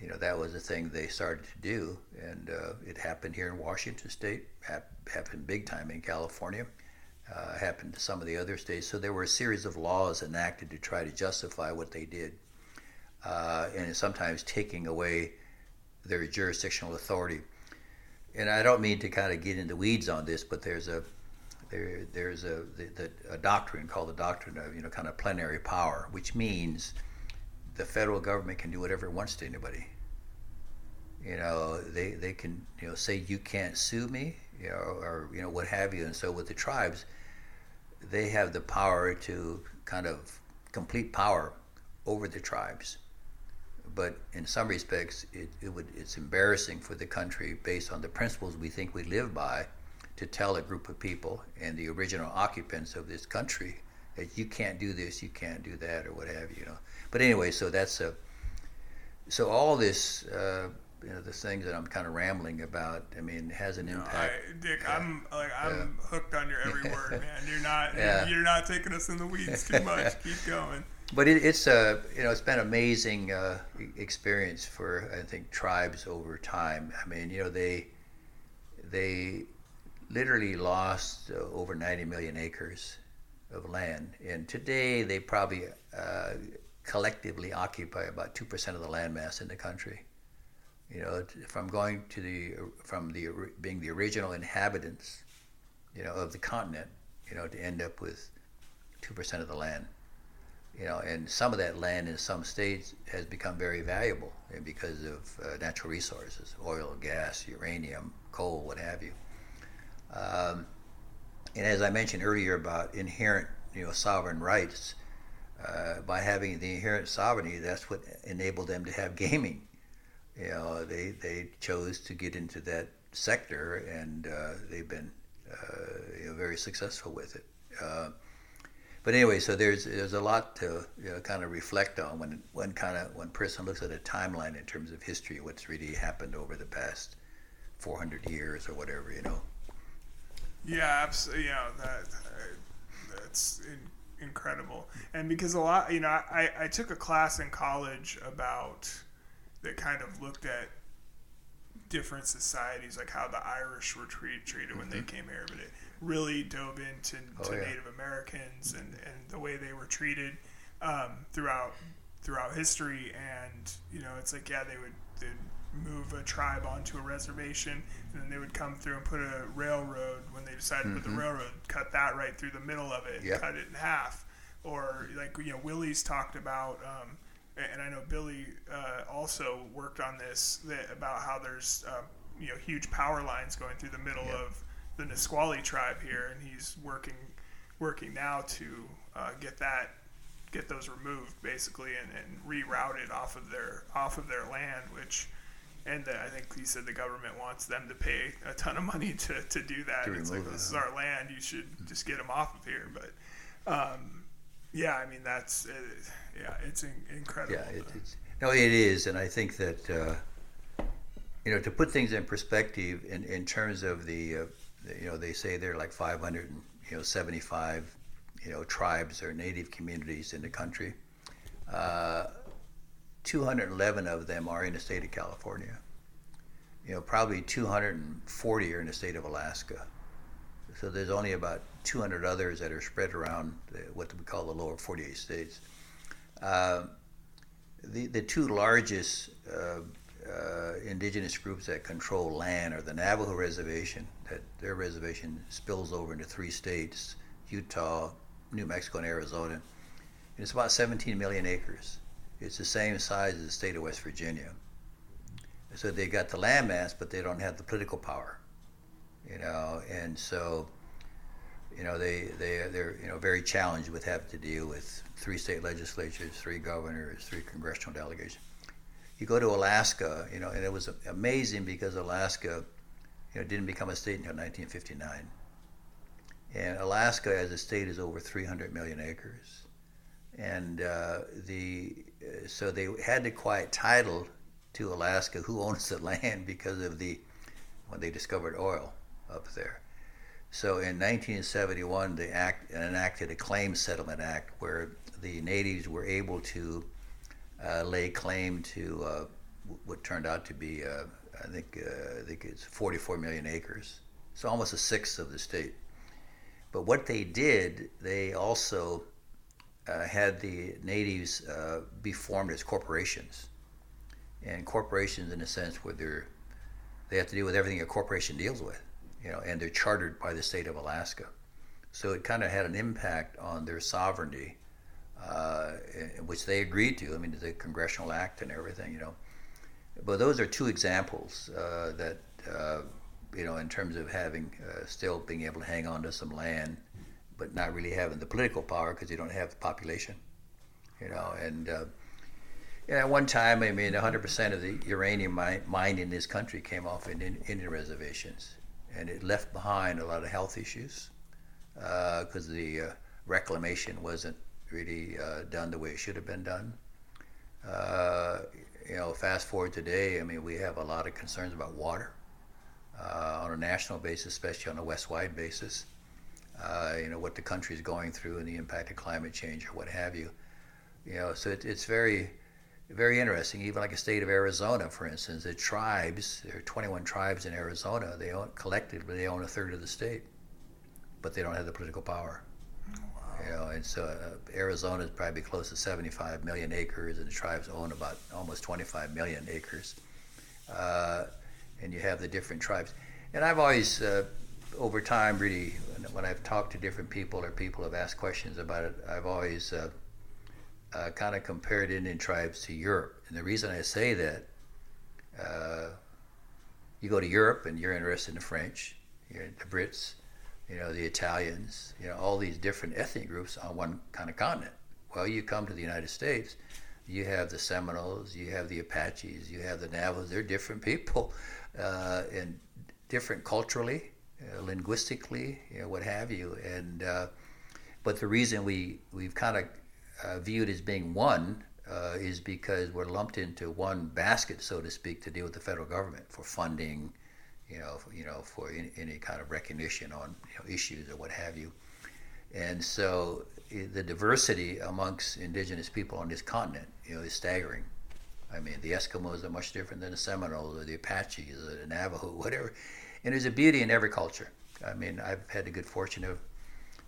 you know that was a thing they started to do, and uh, it happened here in Washington State. happened big time in California. uh, happened to some of the other states. So there were a series of laws enacted to try to justify what they did, uh, and sometimes taking away their jurisdictional authority. And I don't mean to kind of get into weeds on this, but there's a there, there's a, the, the, a doctrine called the doctrine of you know kind of plenary power, which means the federal government can do whatever it wants to anybody. You know, they, they can you know say you can't sue me, you know, or you know what have you. And so with the tribes, they have the power to kind of complete power over the tribes. But in some respects, it, it would it's embarrassing for the country based on the principles we think we live by to tell a group of people and the original occupants of this country that you can't do this, you can't do that, or what have you. you know. But anyway, so that's a so all this. Uh, you know the things that I'm kind of rambling about. I mean, has an impact. No, I, Dick, yeah. I'm like I'm yeah. hooked on your every word, man. You're not [laughs] yeah. you're not taking us in the weeds too much. [laughs] Keep going. But it, it's a you know it's been an amazing uh, experience for I think tribes over time. I mean, you know they they literally lost uh, over 90 million acres of land, and today they probably uh, collectively occupy about two percent of the landmass in the country. You know, from going to the from the being the original inhabitants, you know, of the continent, you know, to end up with two percent of the land, you know, and some of that land in some states has become very valuable because of uh, natural resources, oil, gas, uranium, coal, what have you. Um, and as I mentioned earlier about inherent, you know, sovereign rights, uh, by having the inherent sovereignty, that's what enabled them to have [laughs] gaming you know, they they chose to get into that sector, and uh, they've been uh, you know, very successful with it. But anyway, so there's there's a lot to you know, kind of reflect on when when kind of when person looks at a timeline in terms of history, what's really happened over the past 400 years or whatever, you know. Yeah, absolutely. You know that that's in, incredible, and because a lot, you know, I I took a class in college about that kind of looked at different societies, like how the Irish were treat, treated mm-hmm. when they mm-hmm. came here, but it really dove into oh, yeah. Native Americans and, and the way they were treated um, throughout throughout history. And you know, it's like yeah, they would they'd move a tribe onto a reservation, and then they would come through and put a railroad. When they decided mm-hmm. to put the mm-hmm. railroad, cut that right through the middle of it, yep. cut it in half. Or like you know, Willie's talked about. Um, and I know Billy uh, also worked on this that, about how there's uh, you know huge power lines going through the middle yep. of the Nisqually tribe here, and he's working working now to uh, get that get those removed basically and, and rerouted off of their off of their land, which. And I think he said the government wants them to pay a ton of money to, to do that. To it's like, this is our land. You should just get them off of here. But um, yeah, I mean that's it, yeah, it's in, incredible. Yeah, it, it's no, it is, and I think that uh, you know to put things in perspective in, in terms of the, uh, you know they say there are like 500 you know 75 you know tribes or native communities in the country. Uh, 211 of them are in the state of California. You know, probably 240 are in the state of Alaska. So there's only about 200 others that are spread around the, what we call the lower 48 states. Uh, the, the two largest uh, uh, indigenous groups that control land or the Navajo Reservation, that their reservation spills over into three states Utah, New Mexico, and Arizona. And it's about 17 million acres. It's the same size as the state of West Virginia. So they got the land mass, but they don't have the political power, you know. And so you know, they, they, they're, you know, very challenged with having to deal with three state legislatures, three governors, three congressional delegations. You go to Alaska, you know, and it was amazing because Alaska, you know, didn't become a state until 1959. And Alaska as a state is over 300 million acres. And uh, the, uh, so they had to quiet title to Alaska, who owns the [laughs] land because of the, when they discovered oil up there. So in 1971, they act, enacted a Claim Settlement Act where the natives were able to uh, lay claim to uh, what turned out to be, uh, I think, uh, I think it's 44 million acres. So almost a sixth of the state. But what they did, they also uh, had the natives uh, be formed as corporations, and corporations, in a sense, where they're they have to deal with everything a corporation deals with, you know, and they're chartered by the state of Alaska. So it kind of had an impact on their sovereignty, uh, which they agreed to. I mean, the Congressional Act and everything, you know. But those are two examples uh, that, uh, you know, in terms of having uh, still being able to hang on to some land, but not really having the political power because you don't have the population, you know. And uh, you know, at one time, I mean, 100% of the uranium mined in this country came off in Indian reservations, and it left behind a lot of health issues because uh, the reclamation wasn't really uh, done the way it should have been done. Uh, you know, fast forward today, I mean, we have a lot of concerns about water uh, on a national basis, especially on a west-wide basis. Uh, you know, what the country is going through and the impact of climate change or what have you. You know, so it, it's very very interesting. Even like a state of Arizona, for instance, the tribes, there are 21 tribes in Arizona. They own collectively they own a third of the state, but they don't have the political power. Wow. You know, and so uh, Arizona is probably close to 75 million acres, and the tribes own about almost 25 million acres. Uh, and you have the different tribes. And I've always, uh, over time, really, when I've talked to different people or people have asked questions about it, I've always uh, uh, kind of compared Indian tribes to Europe. And the reason I say that, uh, you go to Europe and you're interested in the French, you're the Brits, you know, the Italians, you know, all these different ethnic groups on one kind of continent. Well, you come to the United States, you have the Seminoles, you have the Apaches, you have the Navajos. They're different people, uh, and different culturally, uh, linguistically, you know, what have you. And uh, but the reason we we've kind of uh, viewed as being one uh, is because we're lumped into one basket, so to speak, to deal with the federal government for funding, you know, for, you know, for any, any kind of recognition on you know, issues or what have you. And so the diversity amongst indigenous people on this continent, you know, is staggering. I mean, the Eskimos are much different than the Seminoles or the Apaches or the Navajo, [laughs] whatever. And there's a beauty in every culture. I mean, I've had the good fortune of,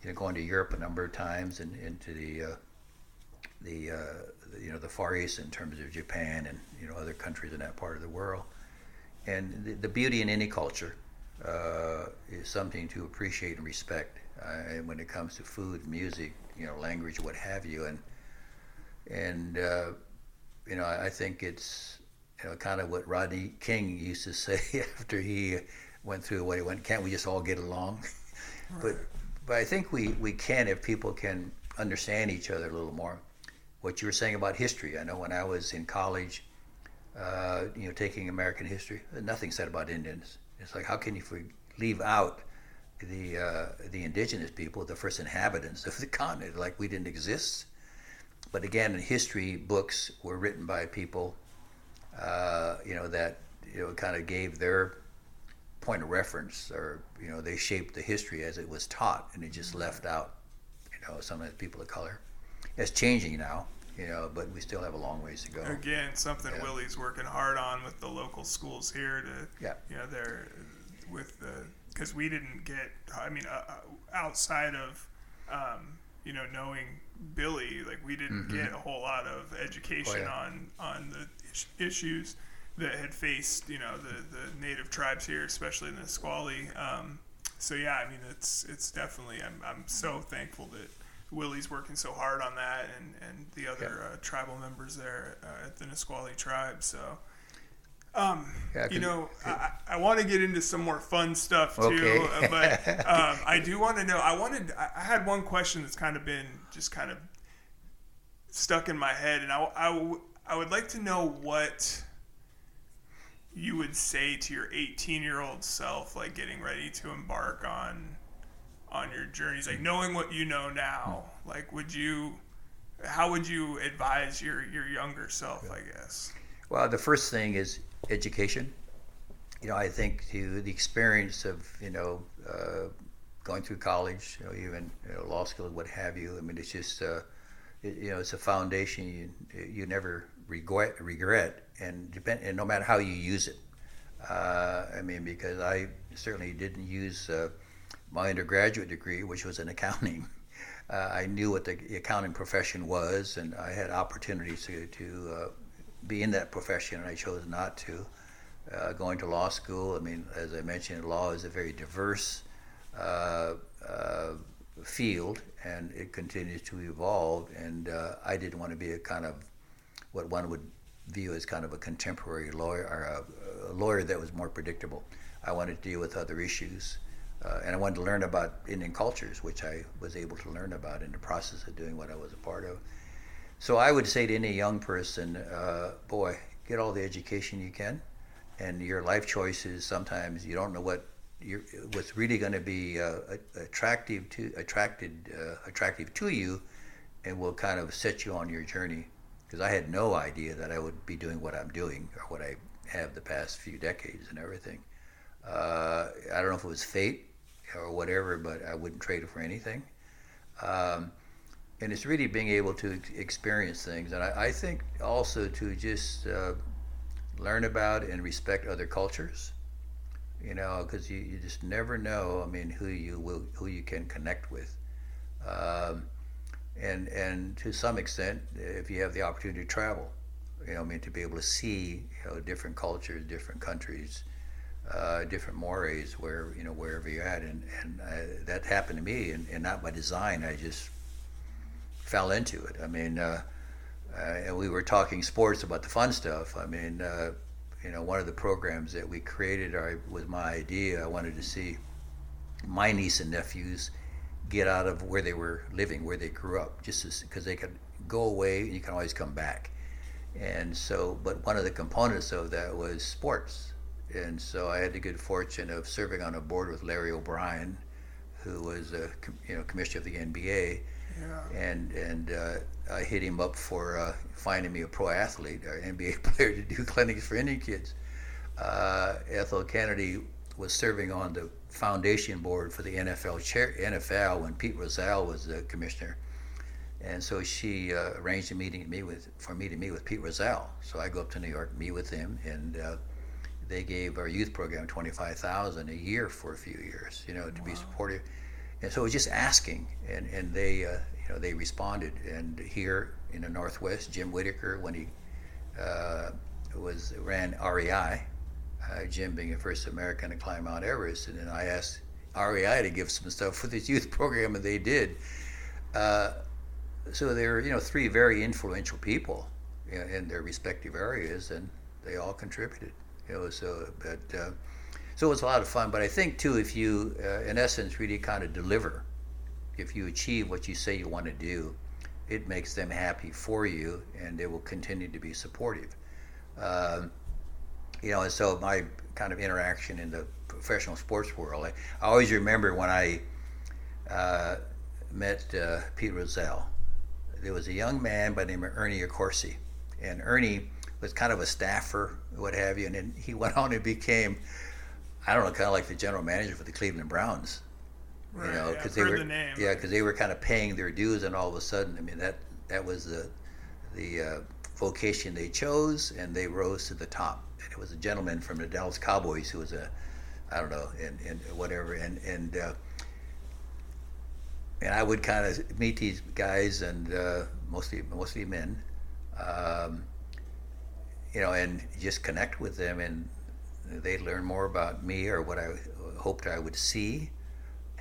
you know, going to Europe a number of times and into the uh, the, uh, you know the Far East in terms of Japan and you know other countries in that part of the world. And the, the beauty in any culture uh, is something to appreciate and respect. Uh, when it comes to food, music, you know, language, what have you, and and uh, you know, I, I think it's you know kind of what Rodney King used to [laughs] say after he went through what he went. Can't we just all get along? Right. [laughs] But but I think we, we can if people can understand each other a little more what you were saying about history. I know when I was in college, uh, you know, taking American history, nothing said about Indians. It's like how can you leave out the uh, the indigenous people, the first inhabitants of the continent, like we didn't exist? But again, history books were written by people, uh, you know, that you know kind of gave their point of reference, or you know, they shaped the history as it was taught, and it just left out, you know, sometimes people of color. It's changing now, you know, but we still have a long ways to go. Again, something yeah. Willie's working hard on with the local schools here to, yeah. you know, they're with the because we didn't get. I mean, uh, uh, outside of, um, you know, knowing Billy, like we didn't mm-hmm. get a whole lot of education oh, yeah. on on the issues that had faced, you know, the the native tribes here, especially in the Nisqually. Um, so yeah, I mean, it's it's definitely. I'm I'm so thankful that Willie's working so hard on that, and, and the other yeah. uh, tribal members there uh, at the Nisqually tribe. So, um, yeah, you know, I, I want to get into some more fun stuff too, okay. uh, but [laughs] um, I do want to know. I wanted. I had one question that's kind of been just kind of stuck in my head, and I, I, I would like to know what you would say to your 18 year old self, like getting ready to embark on on your journeys like knowing what you know now like would you how would you advise your your younger self i guess? Well the first thing is education. You know i think to the experience of you know uh, going through college you know even you know, law school what have you i mean it's just uh, it, you know it's a foundation you you never regret regret. And depend and no matter how you use it. Uh, i mean because i certainly didn't use uh, my undergraduate degree, which was in accounting. [laughs] Uh, I knew what the accounting profession was, and I had opportunities to, to uh, be in that profession, and I chose not to. Uh, going to law school, I mean, as I mentioned, law is a very diverse uh, uh, field, and it continues to evolve. And uh, I didn't want to be a kind of what one would view as kind of a contemporary lawyer or a, a lawyer that was more predictable. I wanted to deal with other issues. Uh, and I wanted to learn about Indian cultures, which I was able to learn about in the process of doing what I was a part of. So I would say to any young person, uh, boy, get all the education you can, and your life choices. Sometimes you don't know what what's really going to be uh, attractive to attracted uh, attractive to you, and will kind of set you on your journey. Because I had no idea that I would be doing what I'm doing or what I have the past few decades and everything. Uh, I don't know if it was fate or whatever, but I wouldn't trade it for anything. Um, and it's really being able to experience things, and I, I think also to just uh, learn about and respect other cultures. You know, because you, you just never know. I mean, who you will, who you can connect with, um, and and to some extent, if you have the opportunity to travel, you know, I mean, to be able to see you know different cultures, different countries, uh, different mores where you know wherever you're at, and and uh, that happened to me, and, and not by design. I just fell into it. I mean, uh, uh, and we were talking sports about the fun stuff. I mean, uh, you know, one of the programs that we created I, was my idea. I wanted to see my niece and nephews get out of where they were living, where they grew up, just because they could go away and you can always come back. And so, but one of the components of that was sports and so I had the good fortune of serving on a board with Larry O'Brien, who was a you know commissioner of the NBA, yeah. and and uh, I hit him up for uh, finding me a pro athlete, or NBA [laughs] player to do clinics for Indian kids. Uh, Ethel Kennedy was serving on the foundation board for the NFL chair, NFL when Pete Rozelle was the commissioner, and so she uh, arranged a meeting with for me to meet with Pete Rozelle. So I go up to New York, meet with him, and uh, they gave our youth program 25,000 a year for a few years, you know, to wow. be supportive. And so it was just asking, and, and they, uh, you know, they responded. And here in the Northwest, Jim Whittaker, when he uh, was ran REI, uh, Jim being the first American to climb Mount Everest, and then I asked REI to give some stuff for this youth [laughs] program, and they did. Uh, so there are, you know, three very influential people in, in their respective areas, and they all contributed. You know, so but uh, so it was a lot of fun. But I think too, if you, uh, in essence, really kind of deliver, if you achieve what you say you want to do, it makes them happy for you, and they will continue to be supportive. Um, you know, and so my kind of interaction in the professional sports world, I, I always remember when I uh, met uh, Pete Rozelle. There was a young man by the name of Ernie Accorsi, and Ernie was kind of a staffer, what have you, and then he [laughs] went on and became, I don't know, kind of like the general manager for the Cleveland Browns. Right, you know, because yeah, they were the yeah, because they were kind of paying their dues, and all of a sudden, I mean that that was the the uh, vocation they chose, and they rose to the top. And it was a gentleman from the Dallas Cowboys who was a, I don't know, and, and whatever, and and uh, and I would kind of meet these guys, and uh, mostly mostly men, um, you know, and just connect with them, and they learn more about me or what I hoped I would see.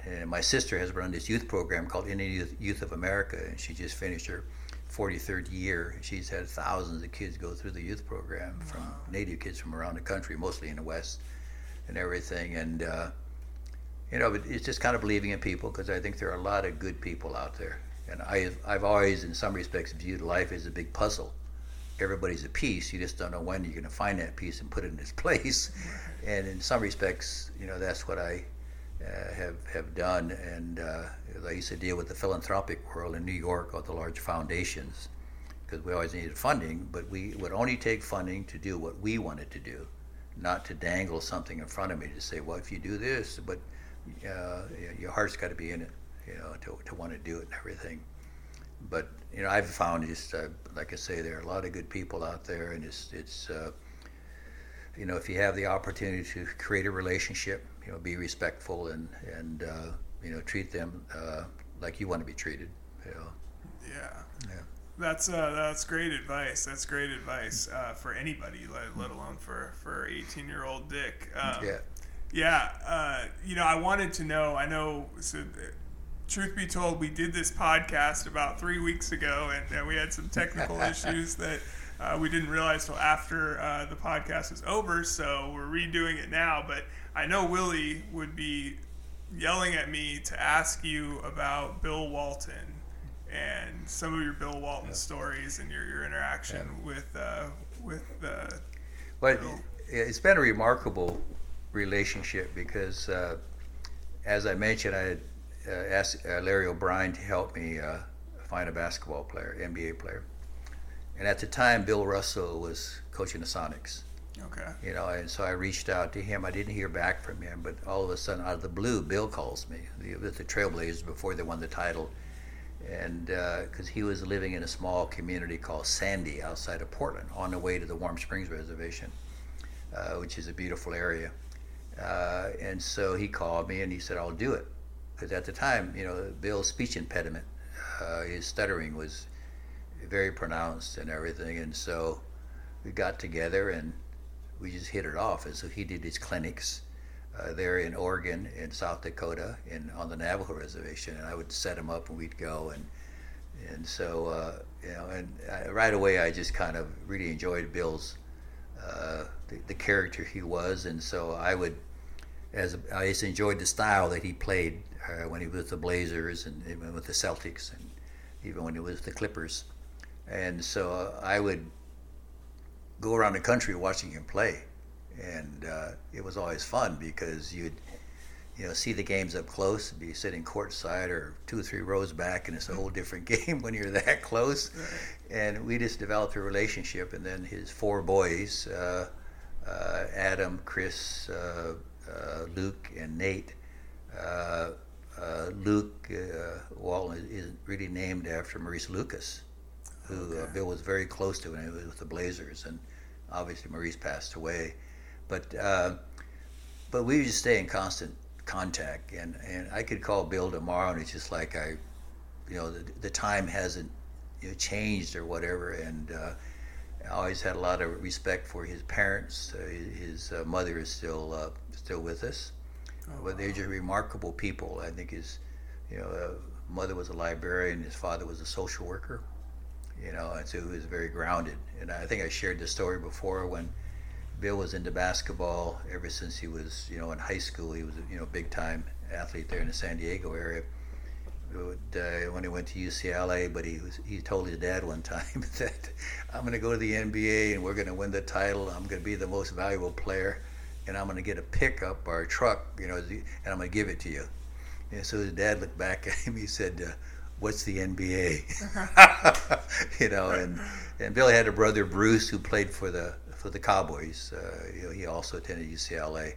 And my sister has run this youth program called Indian Youth, youth of America, and she just finished her 43rd year. She's had thousands of kids go through the youth program wow. from Native kids from around the country, mostly in the West, and everything. And uh, you know, it's just kind of believing in people because I think there are a lot of good people out there. And I, I've always, in some respects, viewed life as a big puzzle everybody's a piece. You just don't know when you're going to find that piece and put it in its [laughs] place. And in some respects, you know, that's what I uh, have have done. And uh, I used to deal with the philanthropic world in New York with the large foundations because we always needed funding, but we would only take funding to do what we wanted to do, not to dangle something in front of me to say, well, if you do this, but uh, your heart's got to be in it, you know, to, to want to do it and everything but you know, I've found just uh, like I say, there are a lot of good people out there, and it's it's uh, you know, if you have the opportunity to create a relationship, you know, be respectful and and uh, you know treat them uh, like you want to be treated. You know. Yeah. Yeah. That's uh, that's great advice. That's great advice uh, for anybody, let, let alone for for 18 year old Dick. Um, yeah. Yeah. Uh, you know, I wanted to know. I know. So, truth be told, we did this podcast about three weeks ago, and, and we had some technical [laughs] issues that uh, we didn't realize till after uh, the podcast was over. So we're redoing it now. But I know Willie would be yelling at me to ask you about Bill Walton and some of your Bill Walton yeah. stories and your, your interaction yeah. with uh, with uh, well, Bill. it's been a remarkable relationship because, uh, as I mentioned, I had uh, asked uh, Larry O'Brien to help me uh, find a basketball player, NBA player, and at the time, Bill Russell was coaching the Sonics. Okay. You know, and so I reached out to him. I didn't hear back from him, but all of a sudden, out of the blue, Bill calls me with the Trailblazers before they won the title, and because uh, he was living in a small community called Sandy outside of Portland, on the way to the Warm Springs Reservation, uh, which is a beautiful area. Uh, and so he called me and he said, "I'll do it," because at the time, you know, Bill's speech impediment, uh, his stuttering was very pronounced and everything, and so we got together and we just hit it off. And so he did his clinics uh, there in Oregon, in South Dakota, in on the Navajo reservation, and I would set him up and we'd go. And and so uh, you know, and I, right away I just kind of really enjoyed Bill's uh, the, the, character he was, and so I would as I just enjoyed the style that he played uh, when he was with the Blazers and even with the Celtics and even when he was with the Clippers, and so I would go around the country watching him play, and uh, it was always fun because you'd you know see the games up close, be sitting courtside or two or three rows back, and it's a whole different [laughs] game when you're that close. And we just developed a relationship, and then his four boys, uh, uh, Adam, Chris, uh, uh, Luke, and Nate. Uh, Luke Walton is really named after Maurice Lucas, who okay. Bill was very close to when he was with the Blazers, and obviously Maurice passed away, but uh, but we just stay in constant contact, and and I could call Bill tomorrow, and it's just like I, you know, the, the time hasn't you know, changed or whatever, and. Uh, I always had a lot of respect for his parents. Uh, his uh, mother is still uh, still with us, oh, but they're just remarkable people. I think his, you know, uh, mother was a librarian. His father was a social worker, you know, and so he was very grounded. And I think I shared this story before when Bill was into basketball ever since he was, you know, in high school. He was, you know, big time athlete there in the San Diego area. Would, uh, when he went to UCLA, but he was he told his dad one [laughs] time that I'm going to go to the NBA and we're going to win the title. I'm going to be the most valuable player, and I'm going to get a pickup or a truck, you know, and I'm going to give it to you. And so his dad looked back at him. He said, uh, what's the NBA? [laughs] you know, and and Billy had a brother Bruce who played for the for the Cowboys. Uh, you know, he also attended UCLA,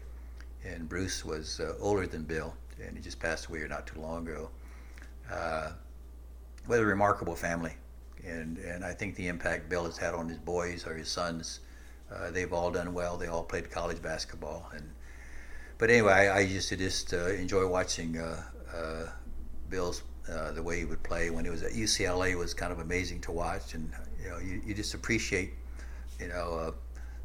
and Bruce was uh, older than Bill, and he just passed away not too long ago. Uh, what a remarkable family, and and I think the impact Bill has had on his boys or his sons, uh, they've all done well. They all played college basketball, and but anyway, I, I used to just uh, enjoy watching uh, uh, Bill's uh, the way he would play when he was at UCLA was kind of amazing to watch, and you know you, you just appreciate you know uh,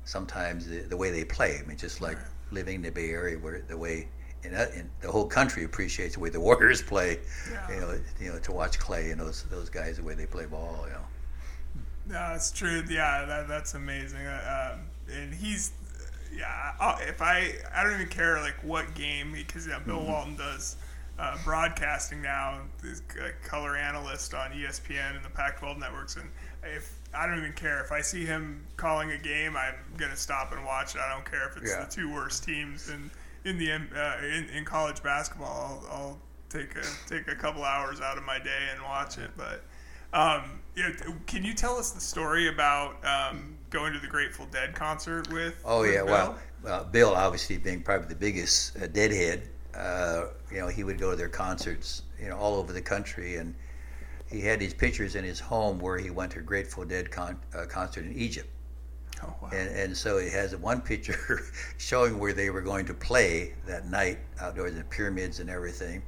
sometimes the, the, way they play. I mean, just like living in the Bay Area, where the way in, in the whole country appreciates the way the [laughs] Warriors play. Yeah. You know, you know to watch Clay and those those guys the way they play ball. You know. No, it's true. Yeah, that, that's amazing. Uh, um, and he's yeah. I'll, if I I don't even care like what game because yeah, Bill mm-hmm. Walton does uh, broadcasting now, this color analyst on ESPN and the Pac-12 networks, and if I don't even care if I see him calling a game, I'm gonna stop and watch it. I don't care if it's yeah. the two worst teams in in the uh, in, in, college basketball. I'll, I'll, take a take a couple hours out of my day and watch it. But um, can you tell us the story about um, going to the Grateful Dead concert with? Oh with yeah, Bill? well, Bill obviously being probably the biggest uh, Deadhead uh, you know, he would go to their concerts, you know, all over the country, and he had these pictures in his home where he went to a Grateful Dead con- uh, concert in Egypt. Oh, wow. and, and so he has one picture [laughs] showing where they were going to play that night outdoors in the pyramids and everything.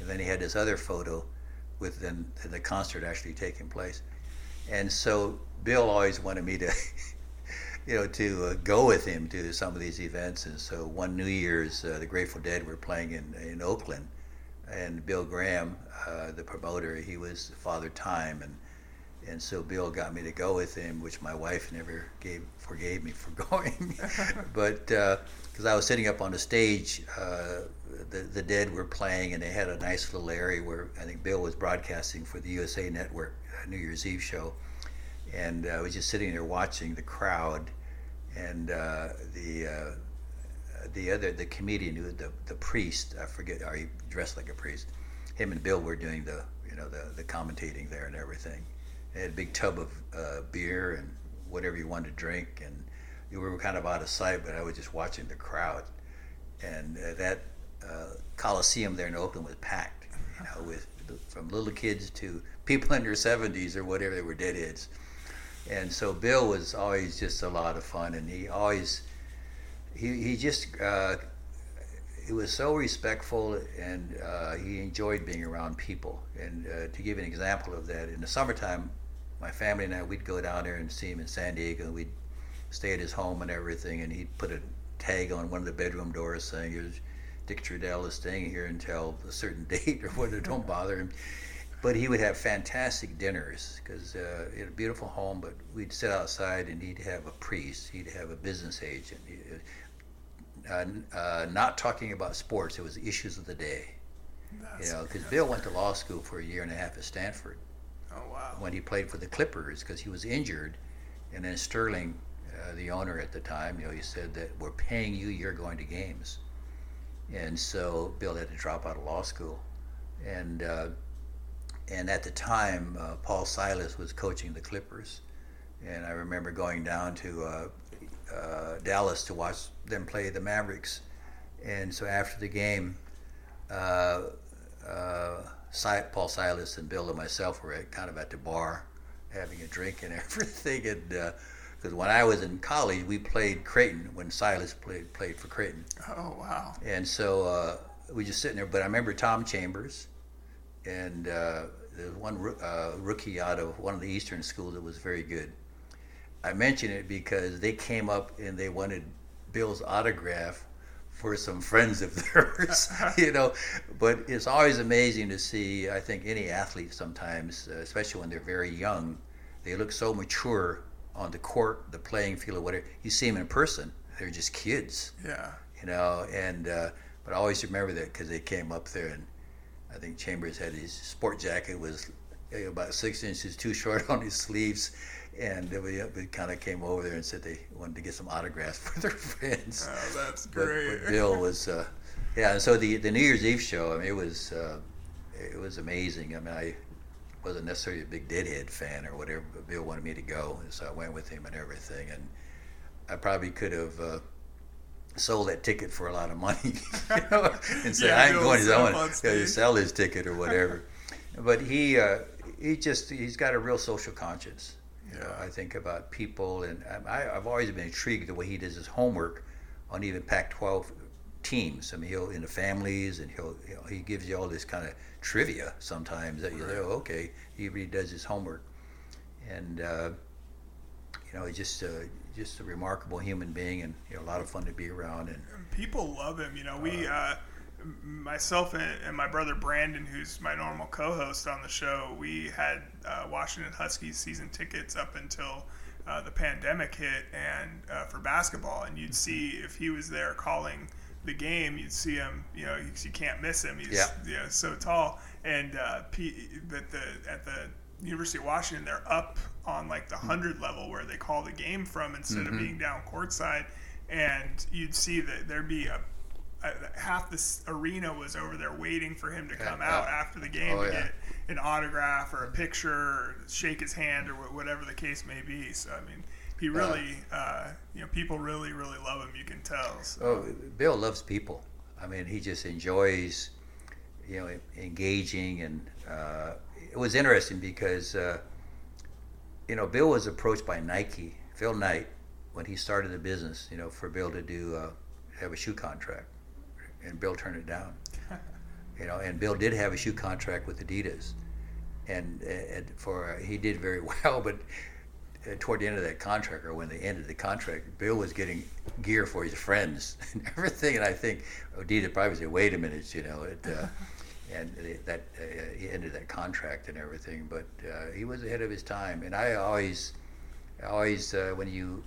And then he had this other photo with then the concert actually taking place. And so Bill always wanted me to, [laughs] you know, to uh, go with him to some of these events. And so one New Year's, uh, the Grateful Dead were playing in, in Oakland. And Bill Graham, uh, the promoter, he was Father Time. And and so Bill got me to go with him, which my wife never gave forgave me for [laughs] going. [laughs] but because uh, I was sitting up on the stage, uh, the the Dead were playing, and they had a nice little area where I think Bill was broadcasting for the USA Network New Year's Eve show, and uh, I was just sitting there watching the crowd, and uh, the uh, the other the comedian who the the priest I forget are he dressed like a priest, him and Bill were doing the you know the the commentating there and everything. They had a big tub of uh, beer and whatever you wanted to drink, and we were kind of out of sight. But I was just watching the crowd, and uh, that uh, Coliseum there in Oakland was packed, you know, with from little kids to people in their 70s or whatever they were deadheads. And so Bill was always just a lot of fun, and he always he he just uh, he was so respectful and uh, he enjoyed being around people. And uh, to give an example of that, in the summertime, my family and I, we'd go down there and see him in San Diego. And we'd stay at his home and everything, and he'd put a tag on one of the bedroom doors saying, "Here's Dick Trudell is staying here until a certain [laughs] date or whatever. Don't bother him." But he would have fantastic dinners because uh, he had a beautiful home. But we'd sit outside, and he'd have a priest, he'd have a business agent, uh, uh, not talking about sports. It was issues of the day. That's you know, because Bill went to law school for a year and a half at Stanford. Oh wow! When he played for the Clippers, because he was injured, and then Sterling, uh, the owner at the time, you know, he said that we're paying you, you're going to games, and so Bill had to drop out of law school, and uh, and at the time, uh, Paul Silas was coaching the Clippers, and I remember going down to uh, uh, Dallas to watch them play the Mavericks, and so after the game. Uh, Paul Silas and Bill and myself were at, kind of at the bar having a drink and [laughs] everything. And because when I was in college, we played Creighton when Silas played played for Creighton. Oh wow! And so uh, we just sitting there. But I remember Tom Chambers, and uh, there's one uh, rookie out of one of the Eastern schools that was very good. I mention it because they came up and they wanted Bill's autograph for some friends of [laughs] theirs, [laughs] you know. But it's always amazing to see. I think any athlete sometimes, uh, especially when they're very young, they look so mature on the court, the playing field, or whatever. You see them in person, they're just kids. Yeah. You know, and uh, but I always remember that because they came up there, and I think Chambers had his sport jacket was about six inches too short [laughs] on his sleeves and we, we kind of came over there and said they wanted to get some autographs [laughs] for their friends. Oh, that's great. But, but Bill was, uh, yeah. And so the the New Year's Eve show, I mean, it was uh, it was amazing. I mean, I wasn't necessarily a big Deadhead fan or whatever, but Bill wanted me to go, so I went with him and everything. And I probably could have. Uh, sold that ticket for a lot of money, [laughs] you know, and say yeah, I ain't going to. I want to sell his ticket or whatever. [laughs] but he uh, he just he's got a real social conscience, you know, I think about people, and I, have always been intrigued the way he does his homework on even Pac-12 teams. I mean, he'll in the families, and he'll you know, he gives you all this kind of trivia sometimes that you right. oh, okay, he really does his homework, and uh, you know, he's just uh, just a remarkable human being, and you know, a lot of fun to be around. And people love him. You know, we. Uh, uh myself and, and, my brother Brandon, who's my normal co-host on the show, we had uh, Washington Huskies season tickets up until uh, the pandemic hit, and uh, for basketball, and you'd see if he was there calling the game, you'd see him. You know, you, you can't miss him. He's yeah. you know, so tall, and uh, P, but the at the University of Washington, they're up on like the hundred level where they call the game from instead mm-hmm. of being down courtside, and you'd see that there'd be a half this arena was over there waiting for him to come yeah, out after the game oh, to yeah. get an autograph or a picture, or shake his hand, or whatever the case may be. So I mean, he really, uh, you know, people really, really love him. You can tell. So. Oh, Bill loves people. I mean, he just enjoys, you know, engaging, and uh, it was interesting because, uh, you know, Bill was approached by Nike, Phil Knight, when he started the business, you know, for Bill to do uh, have a shoe contract, and Bill turned it down. [laughs] you know, and Bill did have a shoe contract with Adidas, and, and for uh, he did very [laughs] well, but. Uh, toward the end of that contract, or when they ended the contract, Bill was getting gear for his friends [laughs] and everything. And I think Adidas probably said, "Wait a minute, you know, it, uh, [laughs] and that uh, he ended that contract and everything. But uh, he was ahead of his time, and I always, always uh, when you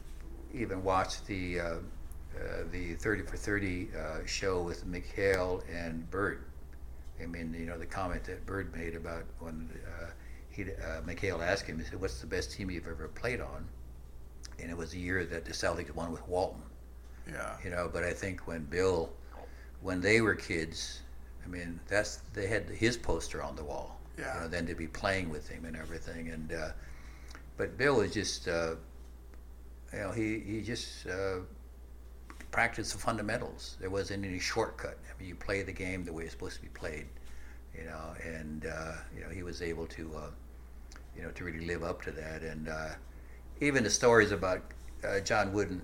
even watch the uh, uh, the 30 for 30 uh, show with McHale and Bird. I mean, you know, the comment that Bird made about when he McHale asked him, he said, "What's the best team you've ever played on?" And it was a year that the Celtics won with Walton. Yeah. You know, but I think when Bill, when they were kids, I mean, that's they had his poster on the wall. Yeah. You know, then to be playing with him and everything, and uh, but Bill was just, uh, you know, he he just uh, practiced the fundamentals. There wasn't any shortcut. I mean, you play the game the way it's supposed to be played, you know, and uh, you know he was able to, uh, you know, to really live up to that, and uh, even the stories about John Wooden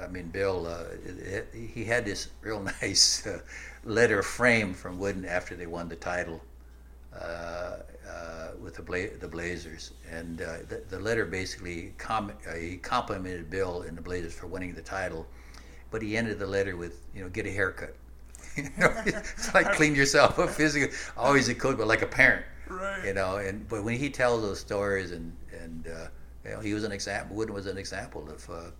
I mean, Bill, uh, it, it, he had this real [laughs] nice uh, letter frame from Wooden after they won the title uh, uh with the, Bla- the Blazers, and uh, the, the, letter basically com- uh, he complimented Bill and the Blazers for winning the title, but he ended the letter with, you know, get a haircut. [laughs] you know, [laughs] it's like clean yourself up physically. Always a coach, but like a parent. Right. You know, and but when he tells those stories, and and you know, he was an example. Wooden was an example of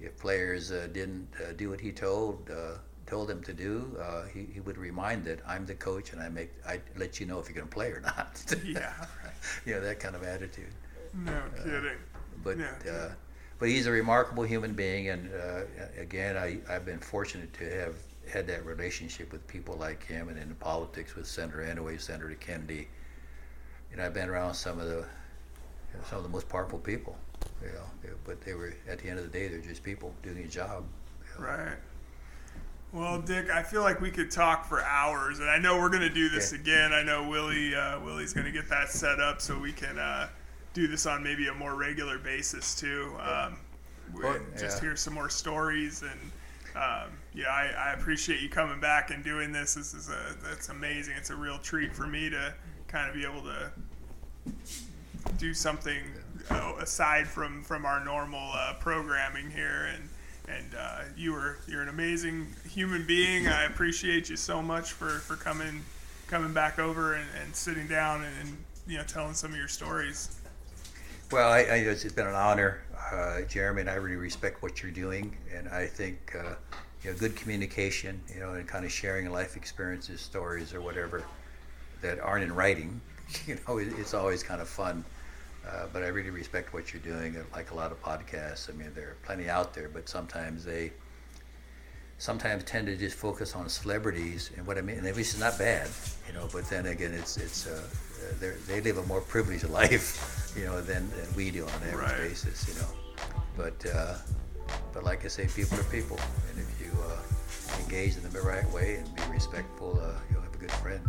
if players uh, didn't uh, do what he told uh, told them to do, uh, he, he would remind that I'm the coach and I make I let you know if you're going to play or [laughs] not. yeah, [laughs] you know that kind of attitude. No uh, kidding. But no. Uh, but he's a remarkable human being, and again, I I've been fortunate to have had that relationship with people like him, and in politics with Senator Inouye, Senator Kennedy. You know, I've been around some of the you know, some of the most powerful people you know, but they were at the end of the day, they're just people doing a job. You know. Right. Well, Dick, I feel like we could talk for hours, and I know we're going to do this again. I know Willie uh, Willie's going to get that set up so we can uh, do this on maybe a more regular basis too. Um, well, just yeah. hear some more stories and. Um, yeah, I, I, appreciate you coming back and doing this. This is a that's amazing. It's a real treat for me to kind of be able to do something uh, aside from from our normal uh, programming here. And and uh, you were you're an amazing human being. I appreciate you so much for for coming coming back over and, and sitting down and, and, you know telling some of your stories. Well I, I it's been an honor uh, Jeremy and I really respect what you're doing. And I think uh, you know good communication you know and kind of sharing life experiences stories or whatever that aren't in writing [laughs] you know it's always kind of fun uh, but I really respect what you're doing. Like a lot of podcasts, I mean, there are plenty out there, but sometimes they sometimes tend to just focus on celebrities and what I mean. And which is not bad, you know. But then again, it's it's uh, they live a more privileged [laughs] life, you know, than, than we do on an average right. basis, you know. But uh, but like I say, people are people, and if you uh, engage in them the right way and be respectful, uh, you'll have a good friend.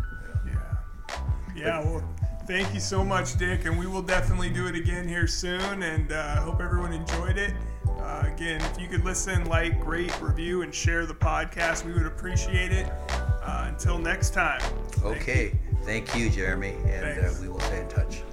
You? Yeah. Well Thank you so much, Dick, and we will definitely do it again here soon. And uh, hope everyone enjoyed it. Uh, again, if you could listen, like, rate, review, and share the podcast, we would appreciate it. Uh, until next time. Okay. Thank you, Jeremy, and uh, we will stay in touch.